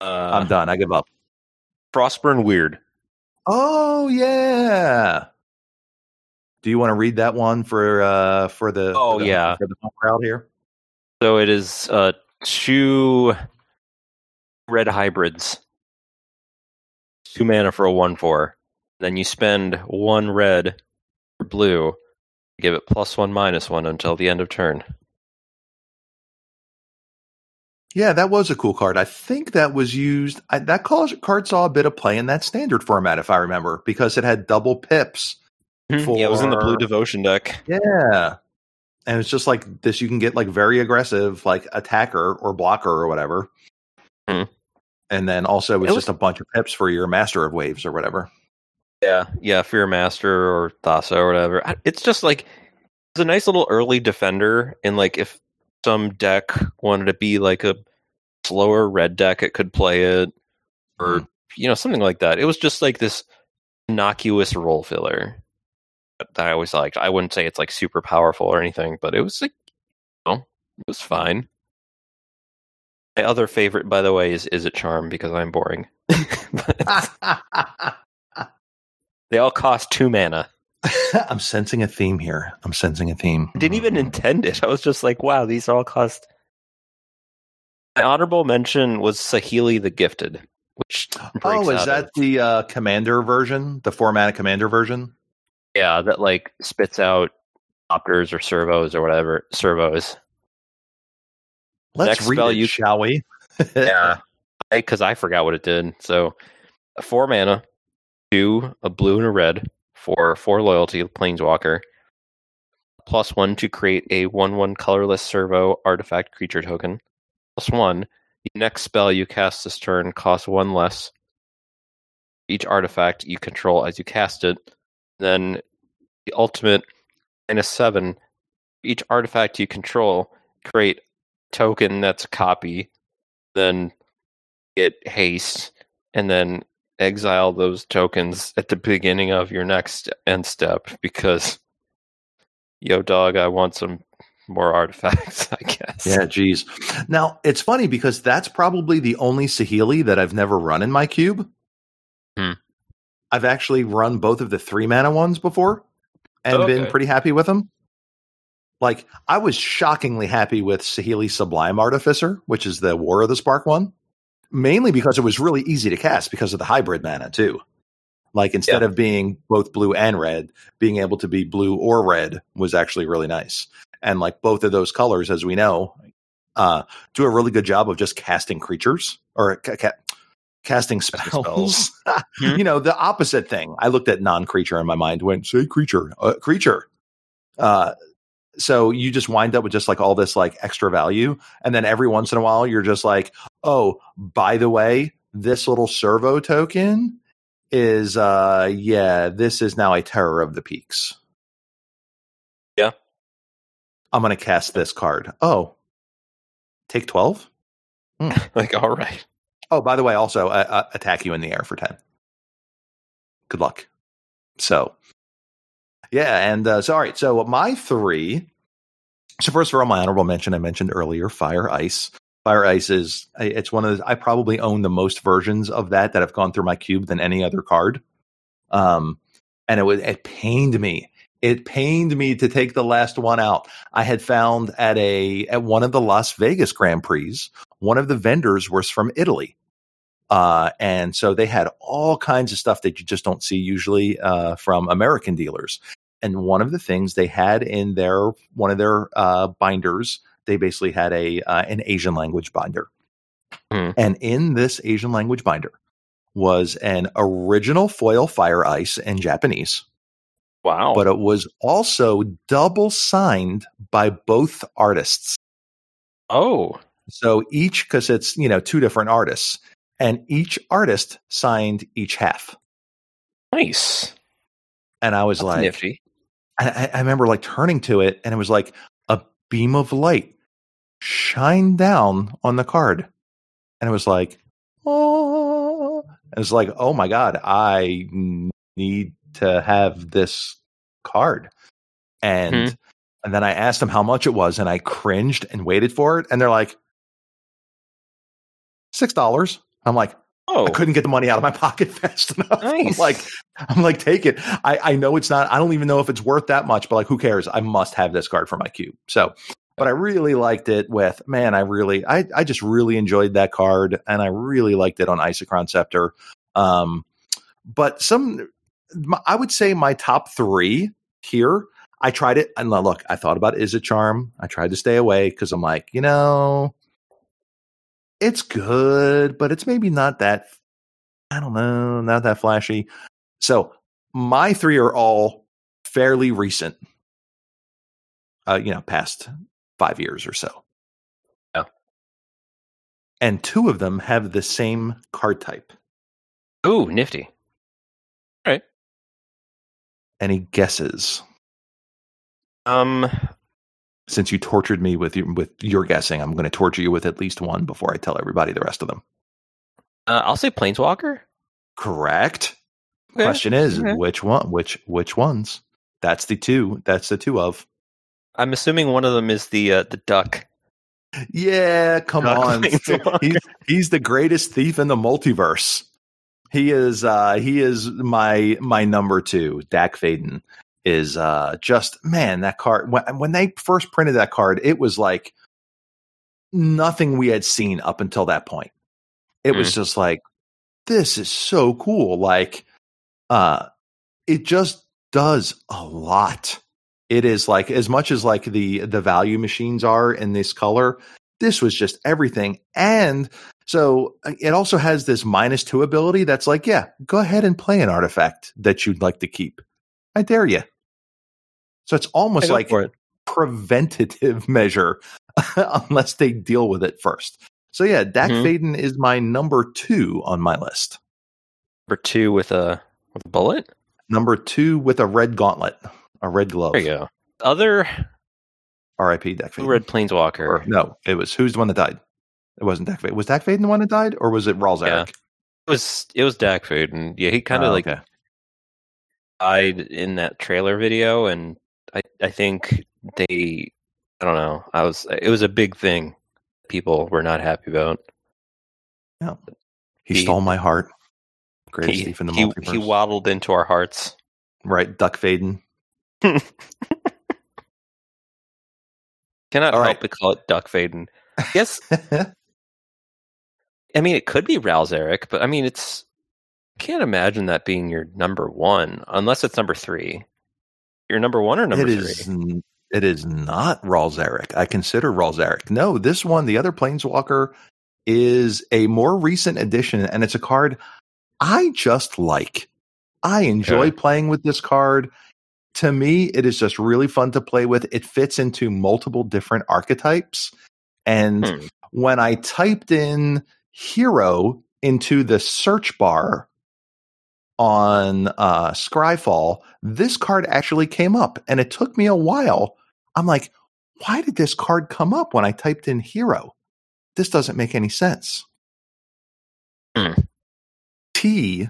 Uh, I'm done. I give up. Frostburn Weird. Oh yeah. Do you want to read that one for uh for the Oh, for the, yeah. for the crowd here? So it is uh, two red hybrids, two mana for a one four. Then you spend one red or blue, give it plus one minus one until the end of turn. Yeah, that was a cool card. I think that was used. I, that card saw a bit of play in that standard format, if I remember, because it had double pips. yeah, it was in the blue devotion deck. Yeah, and it's just like this. You can get like very aggressive, like attacker or blocker or whatever. Hmm. And then also it's It was- just a bunch of pips for your master of waves or whatever. Yeah, yeah, Fear Master or Thassa or whatever. It's just like it's a nice little early defender, and like if some deck wanted to be like a slower red deck, it could play it, or mm-hmm. you know something like that. It was just like this innocuous role filler that I always liked. I wouldn't say it's like super powerful or anything, but it was like, you know, it was fine. My other favorite, by the way, is Izzet Charm because I'm boring. They all cost two mana. I'm sensing a theme here. I'm sensing a theme. I didn't even intend it. I was just like, wow, these all cost. My honorable mention was Saheeli the Gifted, which Oh, is that of- the uh, commander version? The four mana commander version? yeah that like spits out thopters or servos or whatever servos. Let's Next read spell it, you- shall we? Yeah, because I forgot what it did. So, four mana, two a blue and a red for four loyalty planeswalker. Plus one to create a one-one colorless servo artifact creature token. Plus one, the next spell you cast this turn costs one less. Each artifact you control as you cast it. Then the ultimate minus seven. Each artifact you control create token that's a copy. Then get haste and then exile those tokens at the beginning of your next end step because yo dog i want some more artifacts i guess Yeah, geez. Now it's funny because that's probably the only Saheeli that I've never run in my cube. Hmm. I've actually run both of the three mana ones before and been pretty happy with them. Like I was shockingly happy with Saheeli Sublime Artificer, which is the War of the Spark one, mainly because it was really easy to cast because of the hybrid mana too. Like instead of being both blue and red, being able to be blue or red was actually really nice. And like both of those colors, as we know, uh, do a really good job of just casting creatures or ca- ca- casting spells. spells. Hmm. You know, the opposite thing. I looked at non-creature in my mind, went say creature, uh, creature. Uh, so you just wind up with just like all this like extra value, and then every once in a while you're just like, oh, by the way, this little servo token is uh yeah, this is now a terror of the peaks. Yeah. I'm gonna cast this card. Oh, take twelve. like all right Oh, by the way, also uh, uh, attack you in the air for 10. Good luck. So, yeah. And uh, so, all right. So, my three. So, first of all, my honorable mention I mentioned earlier Fire Ice. Fire Ice is, it's one of the, I probably own the most versions of that that have gone through my cube than any other card. Um, and it was, it pained me. It pained me to take the last one out. I had found at a, at one of the Las Vegas Grand Prix, one of the vendors was from Italy. Uh, and so they had all kinds of stuff that you just don't see usually uh, from American dealers. And one of the things they had in their one of their uh, binders, they basically had a uh, an Asian language binder. Hmm. And in this Asian language binder was an original foil fire ice in Japanese, wow but it was also double signed by both artists. oh So each, because it's, you know, two different artists, and each artist signed each half. nice And I was That's like, nifty I, I- remember like turning to it and it was like, a beam of light shined down on the card. And it was like, oh, it was like, oh my God, I need to have this card. And Mhm. and then I asked them how much it was, and I cringed and waited for it. And they're like, six dollars. I'm like, Oh, I couldn't get the money out of my pocket fast enough. Nice. I'm like, I'm like, take it. I, I know it's not, I don't even know if it's worth that much, but like, who cares? I must have this card for my cube. So, but I really liked it with, man, I really, I, I just really enjoyed that card and I really liked it on Isochron Scepter. Um, but some, my- I would say my top three here, I tried it and look, I thought about Izzet Charm. I tried to stay away because I'm like, you know, it's good, but it's maybe not that I don't know, not that flashy. So my three are all fairly recent. Uh, you know, past five years or so. Yeah. And two of them have the same card type. ooh, nifty. All right. Any guesses? Um, Since you tortured me with your, with your guessing, I'm going to torture you with at least one before I tell everybody the rest of them. uh, I'll say Planeswalker. Correct. Okay. Question is okay. which one? Which which ones? That's the two. That's the two of. I'm assuming one of them is the uh, the duck. Yeah, come Duck on. He's, he's the greatest thief in the multiverse. He is uh he is my my number 2. Dack Fayden is uh just man, that card when, when they first printed that card, it was like nothing we had seen up until that point. It was just like this is so cool. Like uh it just does a lot. It is like as much as like the the value machines are in this color, this was just everything. And so uh, it also has this minus two ability that's like, yeah, go ahead and play an artifact that you'd like to keep. I dare you. So it's almost like it. preventative measure unless they deal with it first. So yeah, Dack Mhm. Fayden is my number two on my list. Number two with a with a bullet. Number two with a red gauntlet, a red glove. There you go. Other R.I.P. Dack Fayden. Red Planeswalker. Or, no, it was who's the one that died? It wasn't Dack Fayden. Was Dack Fayden the one that died, or was it Rawls Yeah. Eric? It was it was Dack and yeah, he kind of Oh, like okay. Died in that trailer video, and I I think they I don't know. I was it was a big thing. People were not happy about. He, he- stole my heart. Greatest He, thief in the he, multiverse. he waddled into our hearts. right, Duck Fayden. Cannot All help right. but call it Duck Fayden. Yes, I mean it could be Ral Zarek, but I mean it's can't imagine that being your number one unless it's number three. Your number one or number it three? is. It is not Eric. I consider Eric. No, this one, the other Planeswalker, is a more recent addition, and it's a card I just like. I enjoy playing with this card. To me, it is just really fun to play with. It fits into multiple different archetypes. And Hmm. when I typed in hero into the search bar on uh, Scryfall, this card actually came up, and it took me a while. I'm like, why did this card come up when I typed in hero? This doesn't make any sense. Hmm. T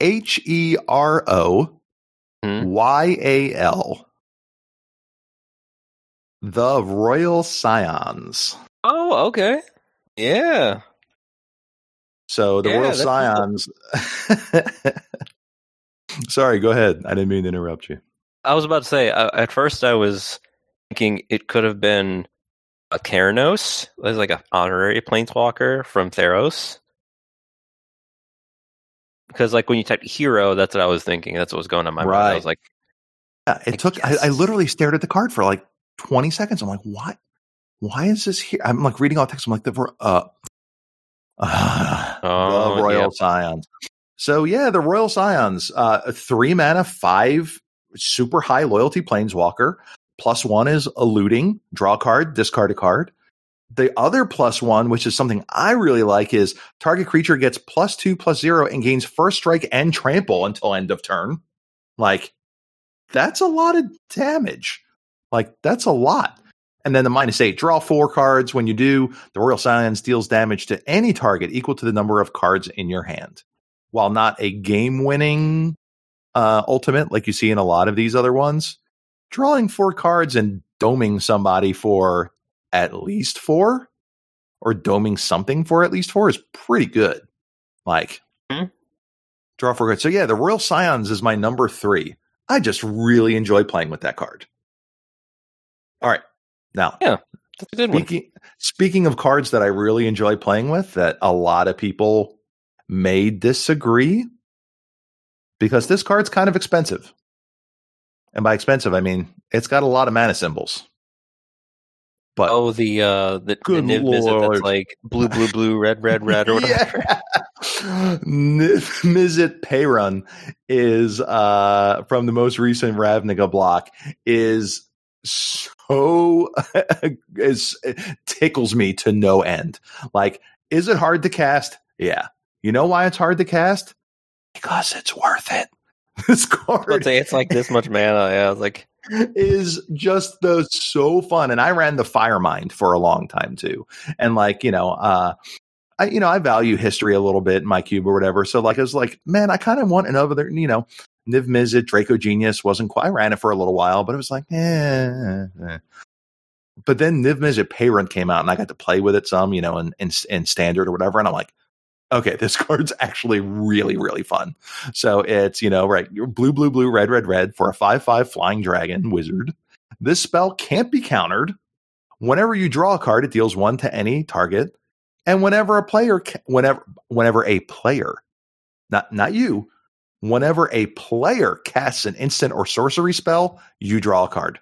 H E R O Hmm. Y A L. The Royal Scions. Oh, okay. Yeah. So the Yeah, Royal Scions. Sorry, go ahead. I didn't mean to interrupt you. I was about to say, uh, at first I was thinking it could have been a Keranos, as like an honorary planeswalker from Theros. Because like when you type hero, that's what I was thinking. That's what was going on in my mind. I was like, Yeah, it I took. I, I literally stared at the card for like twenty seconds. I'm like, what? Why is this here? I'm like reading all the text. I'm like, the uh, uh Oh, the Royal yep. Scions. So yeah, the Royal Scions, uh, three mana, five super high loyalty planeswalker. Plus one is eluding, draw a card, discard a card. The other plus one, which is something I really like, is target creature gets plus two, plus zero, and gains first strike and trample until end of turn. Like, that's a lot of damage. Like, that's a lot. And then the minus eight, draw four cards. When you do, the Royal Scions deals damage to any target equal to the number of cards in your hand. While not a game winning uh, ultimate like you see in a lot of these other ones, drawing four cards and doming somebody for at least four or doming something for at least four is pretty good. Like, Hmm. draw four cards. So, yeah, the Royal Scions is my number three. I just really enjoy playing with that card. All right. Now, That's a good one. Speaking speaking of cards that I really enjoy playing with, that a lot of people may disagree, because this card's kind of expensive. And by expensive, I mean it's got a lot of mana symbols. But Oh, the uh, the, the Good Niv Mizzet lord. that's like blue, blue, blue, red, red, red, or whatever. yeah. Mizzet Parun is uh from the most recent Ravnica block is so is tickles me to no end. Like, is it hard to cast? Yeah. You know why it's hard to cast? Because it's worth it. This card say it's like this much mana. Yeah, I was like, is just the so fun. And I ran the Firemind for a long time too. And like, you know, uh I you know, I value history a little bit in my cube or whatever. So like I was like, man, I kind of want another, you know, Niv Mizzet, Dracogenius wasn't quite I ran it for a little while, but it was like, eh. eh. But then Niv Mizzet Parun came out and I got to play with it some, you know, in, in in standard or whatever. And I'm like, okay, this card's actually really, really fun. So it's, you know, right, blue, blue, blue, red, red, red for a 5 5 flying dragon wizard. This spell can't be countered. Whenever you draw a card, it deals one to any target. And whenever a player, whenever, whenever a player, not, not you, whenever a player casts an instant or sorcery spell, you draw a card.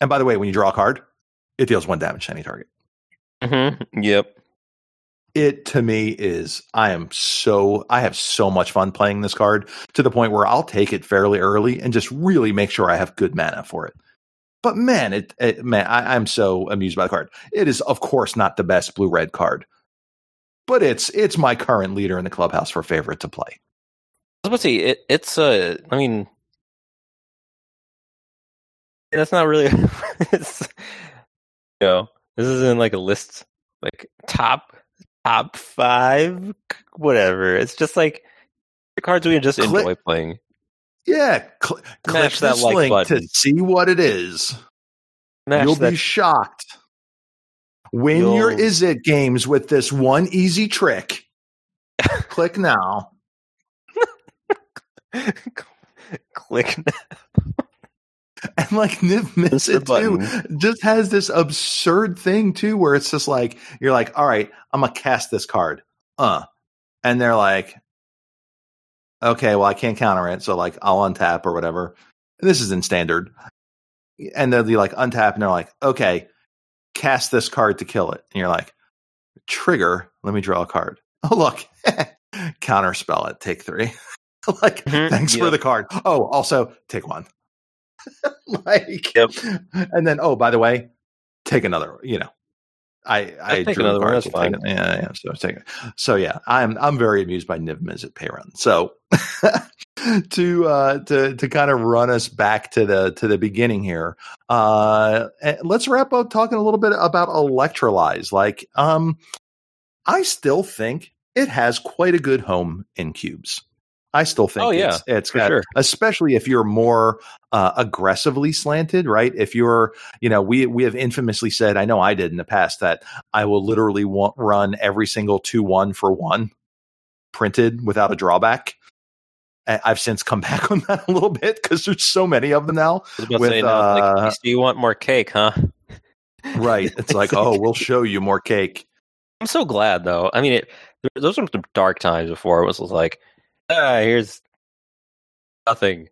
And by the way, when you draw a card, it deals one damage to any target mm-hmm, yep. it to me is I am so I have so much fun playing this card to the point where I'll take it fairly early and just really make sure I have good mana for it. But man, it, it man, I, I'm so amused by the card. It is of course not the best blue red card, but it's it's my current leader in the clubhouse for favorite to play. I was about to say it, it's uh, I mean, that's not really. it's, you know, this isn't like a list, like top top five, whatever. It's just like the cards we just Click- enjoy playing. Yeah, cl- click that this like link button. to see what it is. Smash You'll that be shocked. Win You'll- your Is It games with this one easy trick. Click now. click. And like Niv Mizzet too, just has this absurd thing too, where it's just like you're like, all right, I'm gonna cast this card, uh, and they're like, okay, well I can't counter it, so like I'll untap or whatever. This is in standard, and they'll be like untap, and they're like, okay, cast this card to kill it, and you're like, trigger, let me draw a card. Oh look, counter spell it, take three. like, Mhm, thanks for the card. Oh, also take one. like, Yep. and then oh, by the way, take another. You know, I I take drew another one, that's take fine. Yeah, yeah. So take it. So yeah, I'm I'm very amused by Niv Mizzet Parun. So to uh to to kind of run us back to the to the beginning here, uh, eh, let's wrap up talking a little bit about Electrolyze. Like, um, I still think it has quite a good home in cubes. I still think Oh, yeah, it's, it's got, sure. especially if you're more uh, aggressively slanted, right? If you're, you know, we we have infamously said, I know I did in the past that I will literally want, run every single two one for one printed without a drawback. I've since come back on that a little bit because there's so many of them now. I was about With, say, uh, like, do you want more cake, huh? Right? It's like, oh, we'll show you more cake. I'm so glad though. I mean, it, those were some dark times before. It was like, ah, here's nothing.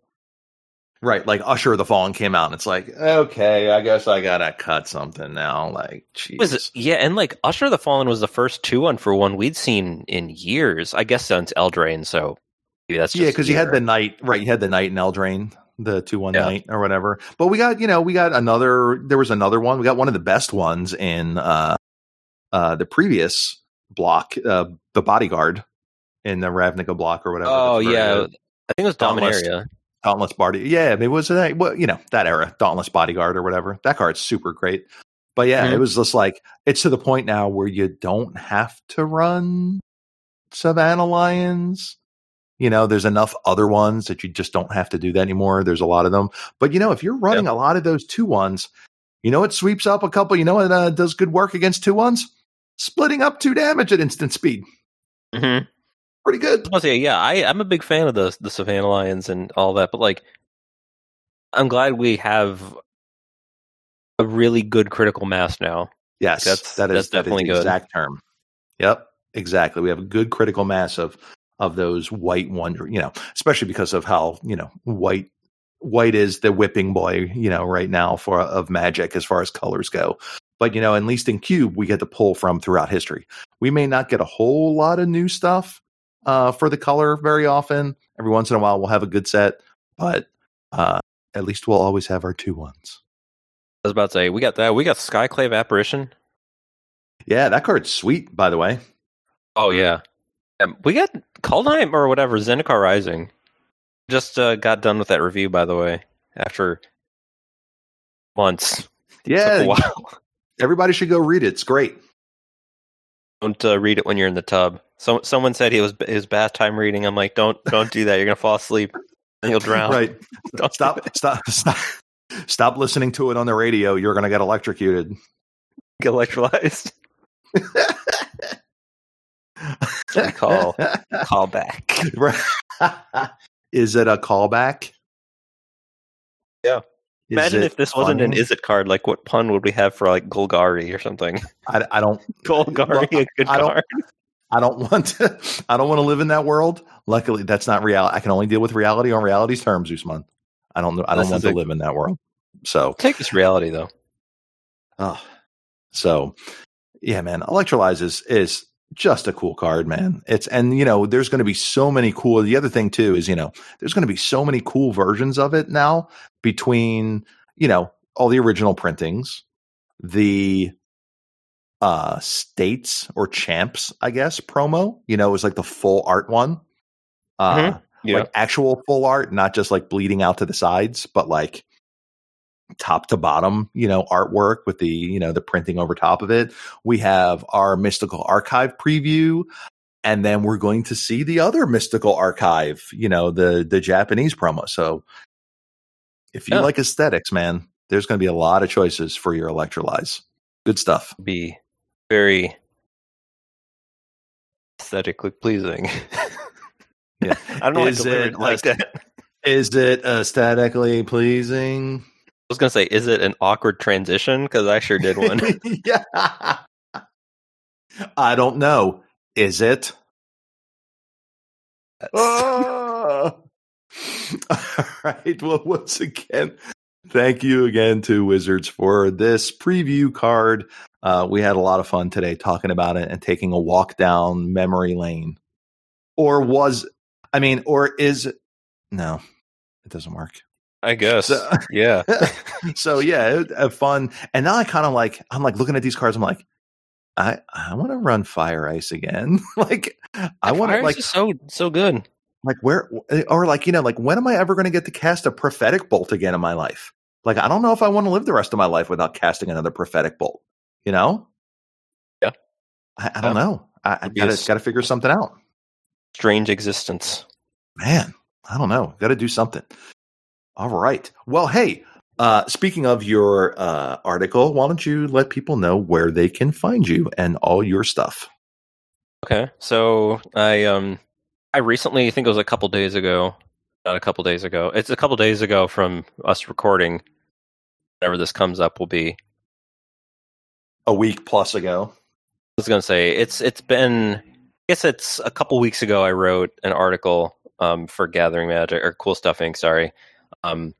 Right, like Usher of the Fallen came out, and it's like, okay, I guess I gotta cut something now. Like, Jesus. yeah, and like Usher the Fallen was the first two one for one we'd seen in years. I guess since Eldraine, so maybe that's yeah, because you had the knight, right? You had the knight in Eldraine, the two one Yeah. knight or whatever. But we got, you know, we got another. There was another one. We got one of the best ones in uh, uh, the previous block, uh, the bodyguard in the Ravnica block or whatever. Oh yeah, good. I think it was Dauntless. Dominaria. Dauntless Body. Yeah, it was that. Well, you know that era, Dauntless Bodyguard or whatever. That card's super great. But yeah, Mhm. it was just like it's to the point now where you don't have to run Savannah Lions. You know, there's enough other ones that you just don't have to do that anymore. There's a lot of them. But you know, if you're running a lot of those two ones, you know it sweeps up a couple. You know it uh, does good work against two ones? Splitting up two damage at instant speed. Mm-hmm. Pretty good. I'll say, yeah, I, I'm a big fan of the the Savannah Lions and all that, but like, I'm glad we have a really good critical mass now. Yes, That's- that is that's that is definitely the good. exact term. Yep, exactly. We have a good critical mass of of those white wonder, you know, especially because of how you know white white is the whipping boy, you know, right now for of magic as far as colors go. But you know, at least in cube, we get to pull from throughout history. We may not get a whole lot of new stuff uh, for the color very often. Every once in a while, we'll have a good set, but uh, at least we'll always have our two ones. I was about to say, we got that. We got Skyclave Apparition. Yeah, that card's sweet, by the way. Oh yeah, um, we got Kaldheim or whatever Zendikar Rising. Just uh, got done with that review, by the way, after months. Yeah, while. everybody should go read it. It's great. Don't uh, read it when you're in the tub. So, someone said he was his bath time reading. I'm like, don't don't do that. You're gonna fall asleep and you'll drown. Right. Don't do Stop, stop, stop, stop listening to it on the radio. You're going to get electrocuted. Get electrolyzed. Call call back. Is it a callback? Yeah. Imagine if this wasn't an is it card. Like, what pun would we have for like Golgari or something? I, I don't. Golgari, Well, a good I card. I don't want to. I don't want to live in that world. Luckily, that's not reality. I can only deal with reality on reality's terms, Usman. I don't know. I don't This want to a- live in that world. So, Take this reality though. Oh, so yeah, man, Electrolyze is, is just a cool card, man. It's, and you know, there's going to be so many cool, the other thing too is, you know, there's going to be so many cool versions of it now between, you know, all the original printings, the, uh, states or champs, I guess, promo, you know, it was like the full art one. Uh, Mhm. Yeah. like actual full art, not just like bleeding out to the sides, but like top to bottom, you know, artwork with the, you know, the printing over top of it. We have our mystical archive preview. And then we're going to see the other mystical archive, you know, the the Japanese promo. So if you Yeah. like aesthetics, man, there's going to be a lot of choices for your electrolyze. Good stuff. be very aesthetically pleasing. Yeah. I don't know. Is Is it like that? Is it aesthetically pleasing? Was gonna say, is it an awkward transition? Because I sure did one. yeah. I don't know. Is it? Oh. All right. Well, once again, thank you again to Wizards for this preview card. Uh, we had a lot of fun today talking about it and taking a walk down memory lane. Or was, I mean, or is it? No, it doesn't work. I guess. So- yeah. so yeah, it, fun. And now I kind of like I'm like looking at these cards. I'm like, I I want to run Fire Ice again. like I want to like so so good. like where or like you know like when am I ever going to get to cast a prophetic bolt again in my life? Like I don't know if I want to live the rest of my life without casting another prophetic bolt. You know? Yeah. I, I don't Yeah. know. I, I It'd be a gotta gotta figure something out. Strange existence. Man, I don't know. Got to do something. All right. Well, hey, uh, speaking of your uh, article, why don't you let people know where they can find you and all your stuff? Okay, so I um I recently I think it was a couple days ago, not a couple days ago. It's a couple days ago from us recording. Whenever this comes up, will be. A week plus ago. I was gonna say it's it's been. I guess it's a couple weeks ago. I wrote an article um for Gathering Magic or Cool Stuff Inc. Sorry, um,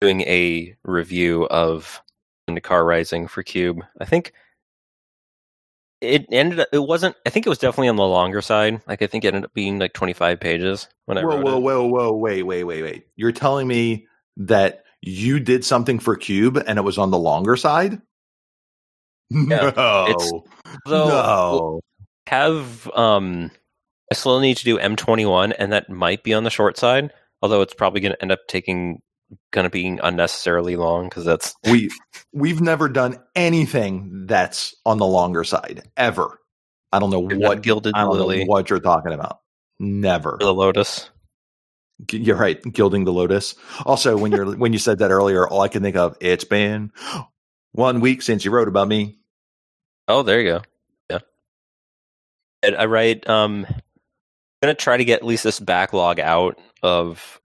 doing a review of Car Rising for Cube. I think it ended. up It wasn't. I think it was definitely on the longer side. Like I think it ended up being like twenty five pages when I Whoa, whoa, it. whoa, whoa, wait, wait, wait, wait. You're telling me that you did something for Cube and it was on the longer side? Yeah, no. no. have um, I still need to do M twenty one, and that might be on the short side. Although it's probably going to end up taking going to be unnecessarily long because that's we we've never done anything that's on the longer side ever. I don't know You're what gilded I don't lily know what you're talking about. Never. the lotus. You're right, gilding the lotus. Also, when you're when you said that earlier, all I can think of it's been one week since you wrote about me. Oh, there you go. Yeah. And I write um I'm gonna try to get at least this backlog out of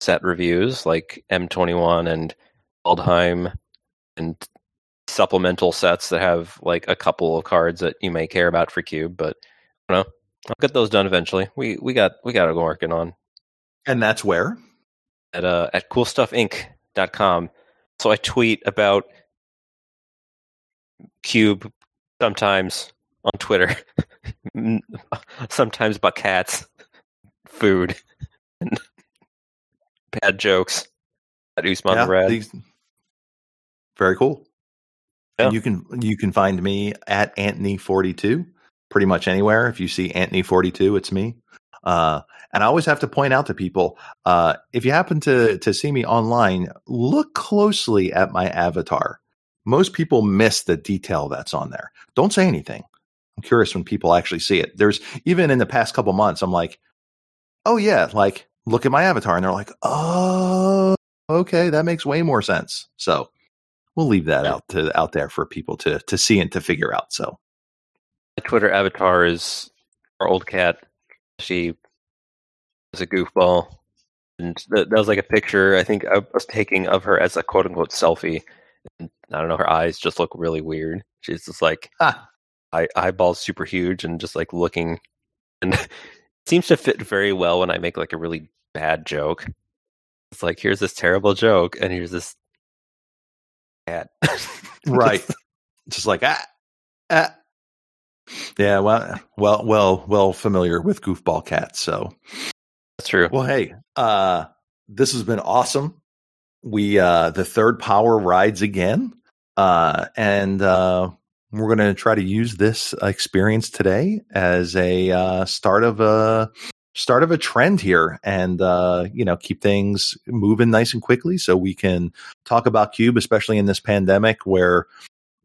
set reviews like M21 and Kaldheim and supplemental sets that have like a couple of cards that you may care about for cube, but I don't know. I'll get those done eventually. We we got we got it working on And that's where at uh at coolstuffinc.com. So I tweet about Cube sometimes on Twitter, sometimes about cats, food, and bad jokes at Usman Yeah, Rad. these- very cool. And you can you can find me at Anthony42 pretty much anywhere. If you see Anthony42, it's me. Uh, and I always have to point out to people, uh, if you happen to to see me online, look closely at my avatar. Most people miss the detail that's on there. Don't say anything. I'm curious when people actually see it. There's even in the past couple months, I'm like, oh yeah, like look at my avatar, and they're like, oh, okay, that makes way more sense. So we'll leave that Yeah. out to out there for people to to see and to figure out. So My Twitter avatar is our old cat. She is a goofball. And that, that was like a picture I think I was taking of her as a quote unquote selfie. And I don't know, her eyes just look really weird. She's just like Ah. eye, eyeballs super huge and just like looking and it seems to fit very well when I make like a really bad joke. It's like here's this terrible joke and here's this cat. right, just like ah, ah. Yeah, well, well, well, well, familiar with goofball cats. So, That's true. well, hey, uh, this has been awesome. We uh, the third power rides again, uh, and uh, we're going to try to use this experience today as a uh, start of a start of a trend here, and uh, you know, keep things moving nice and quickly, so we can talk about Cube, especially in this pandemic where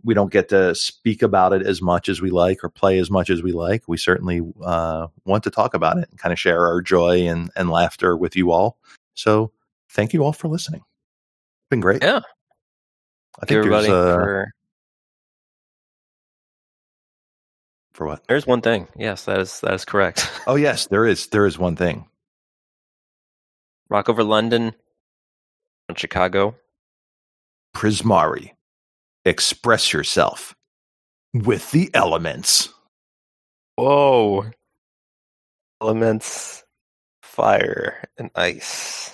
we don't get to speak about it as much as we like or play as much as we like. We certainly uh, want to talk about it and kind of share our joy and, and laughter with you all. So thank you all for listening. It's been great. Yeah. I think there's everybody uh, for for what? There's one thing. Yes, that is that is correct. Oh yes, there is. There is one thing. Rock over London, on Chicago. Prismari, express yourself with the elements. Whoa! Elements, fire and ice,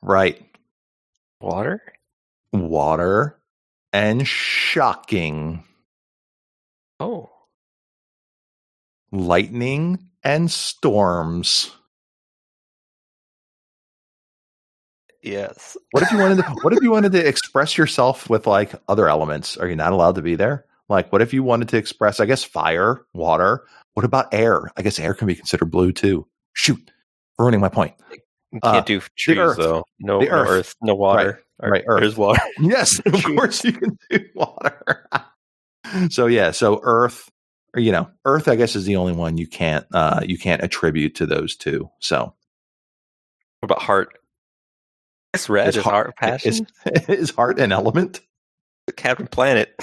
Right. water. Water and shocking. Oh, Lightning and storms. yes. What if you wanted to what if you wanted to express yourself with like other elements? Are you not allowed to be there? Like what if you wanted to express, I guess, fire, water? What about air? I guess air can be considered blue too. Shoot. Ruining my point. You Uh, can't do trees earth. though. No, The earth. earth. no water. Or- right, earth. There's water. Yes, of course you can do water. so yeah, so earth or you know, earth I guess is the only one you can't uh you can't attribute to those two. So What about heart? It's red. Is Is, heart- heart passion? is is heart an element? Captain Planet.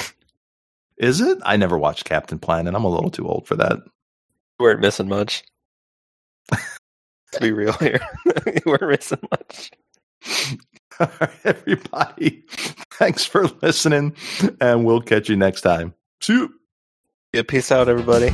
Is it? I never watched Captain Planet. I'm a little too old for that. You weren't missing much. Let's be real here. you weren't missing much. All right, everybody. Thanks for listening, and we'll catch you next time. See you. Yeah, peace out, everybody.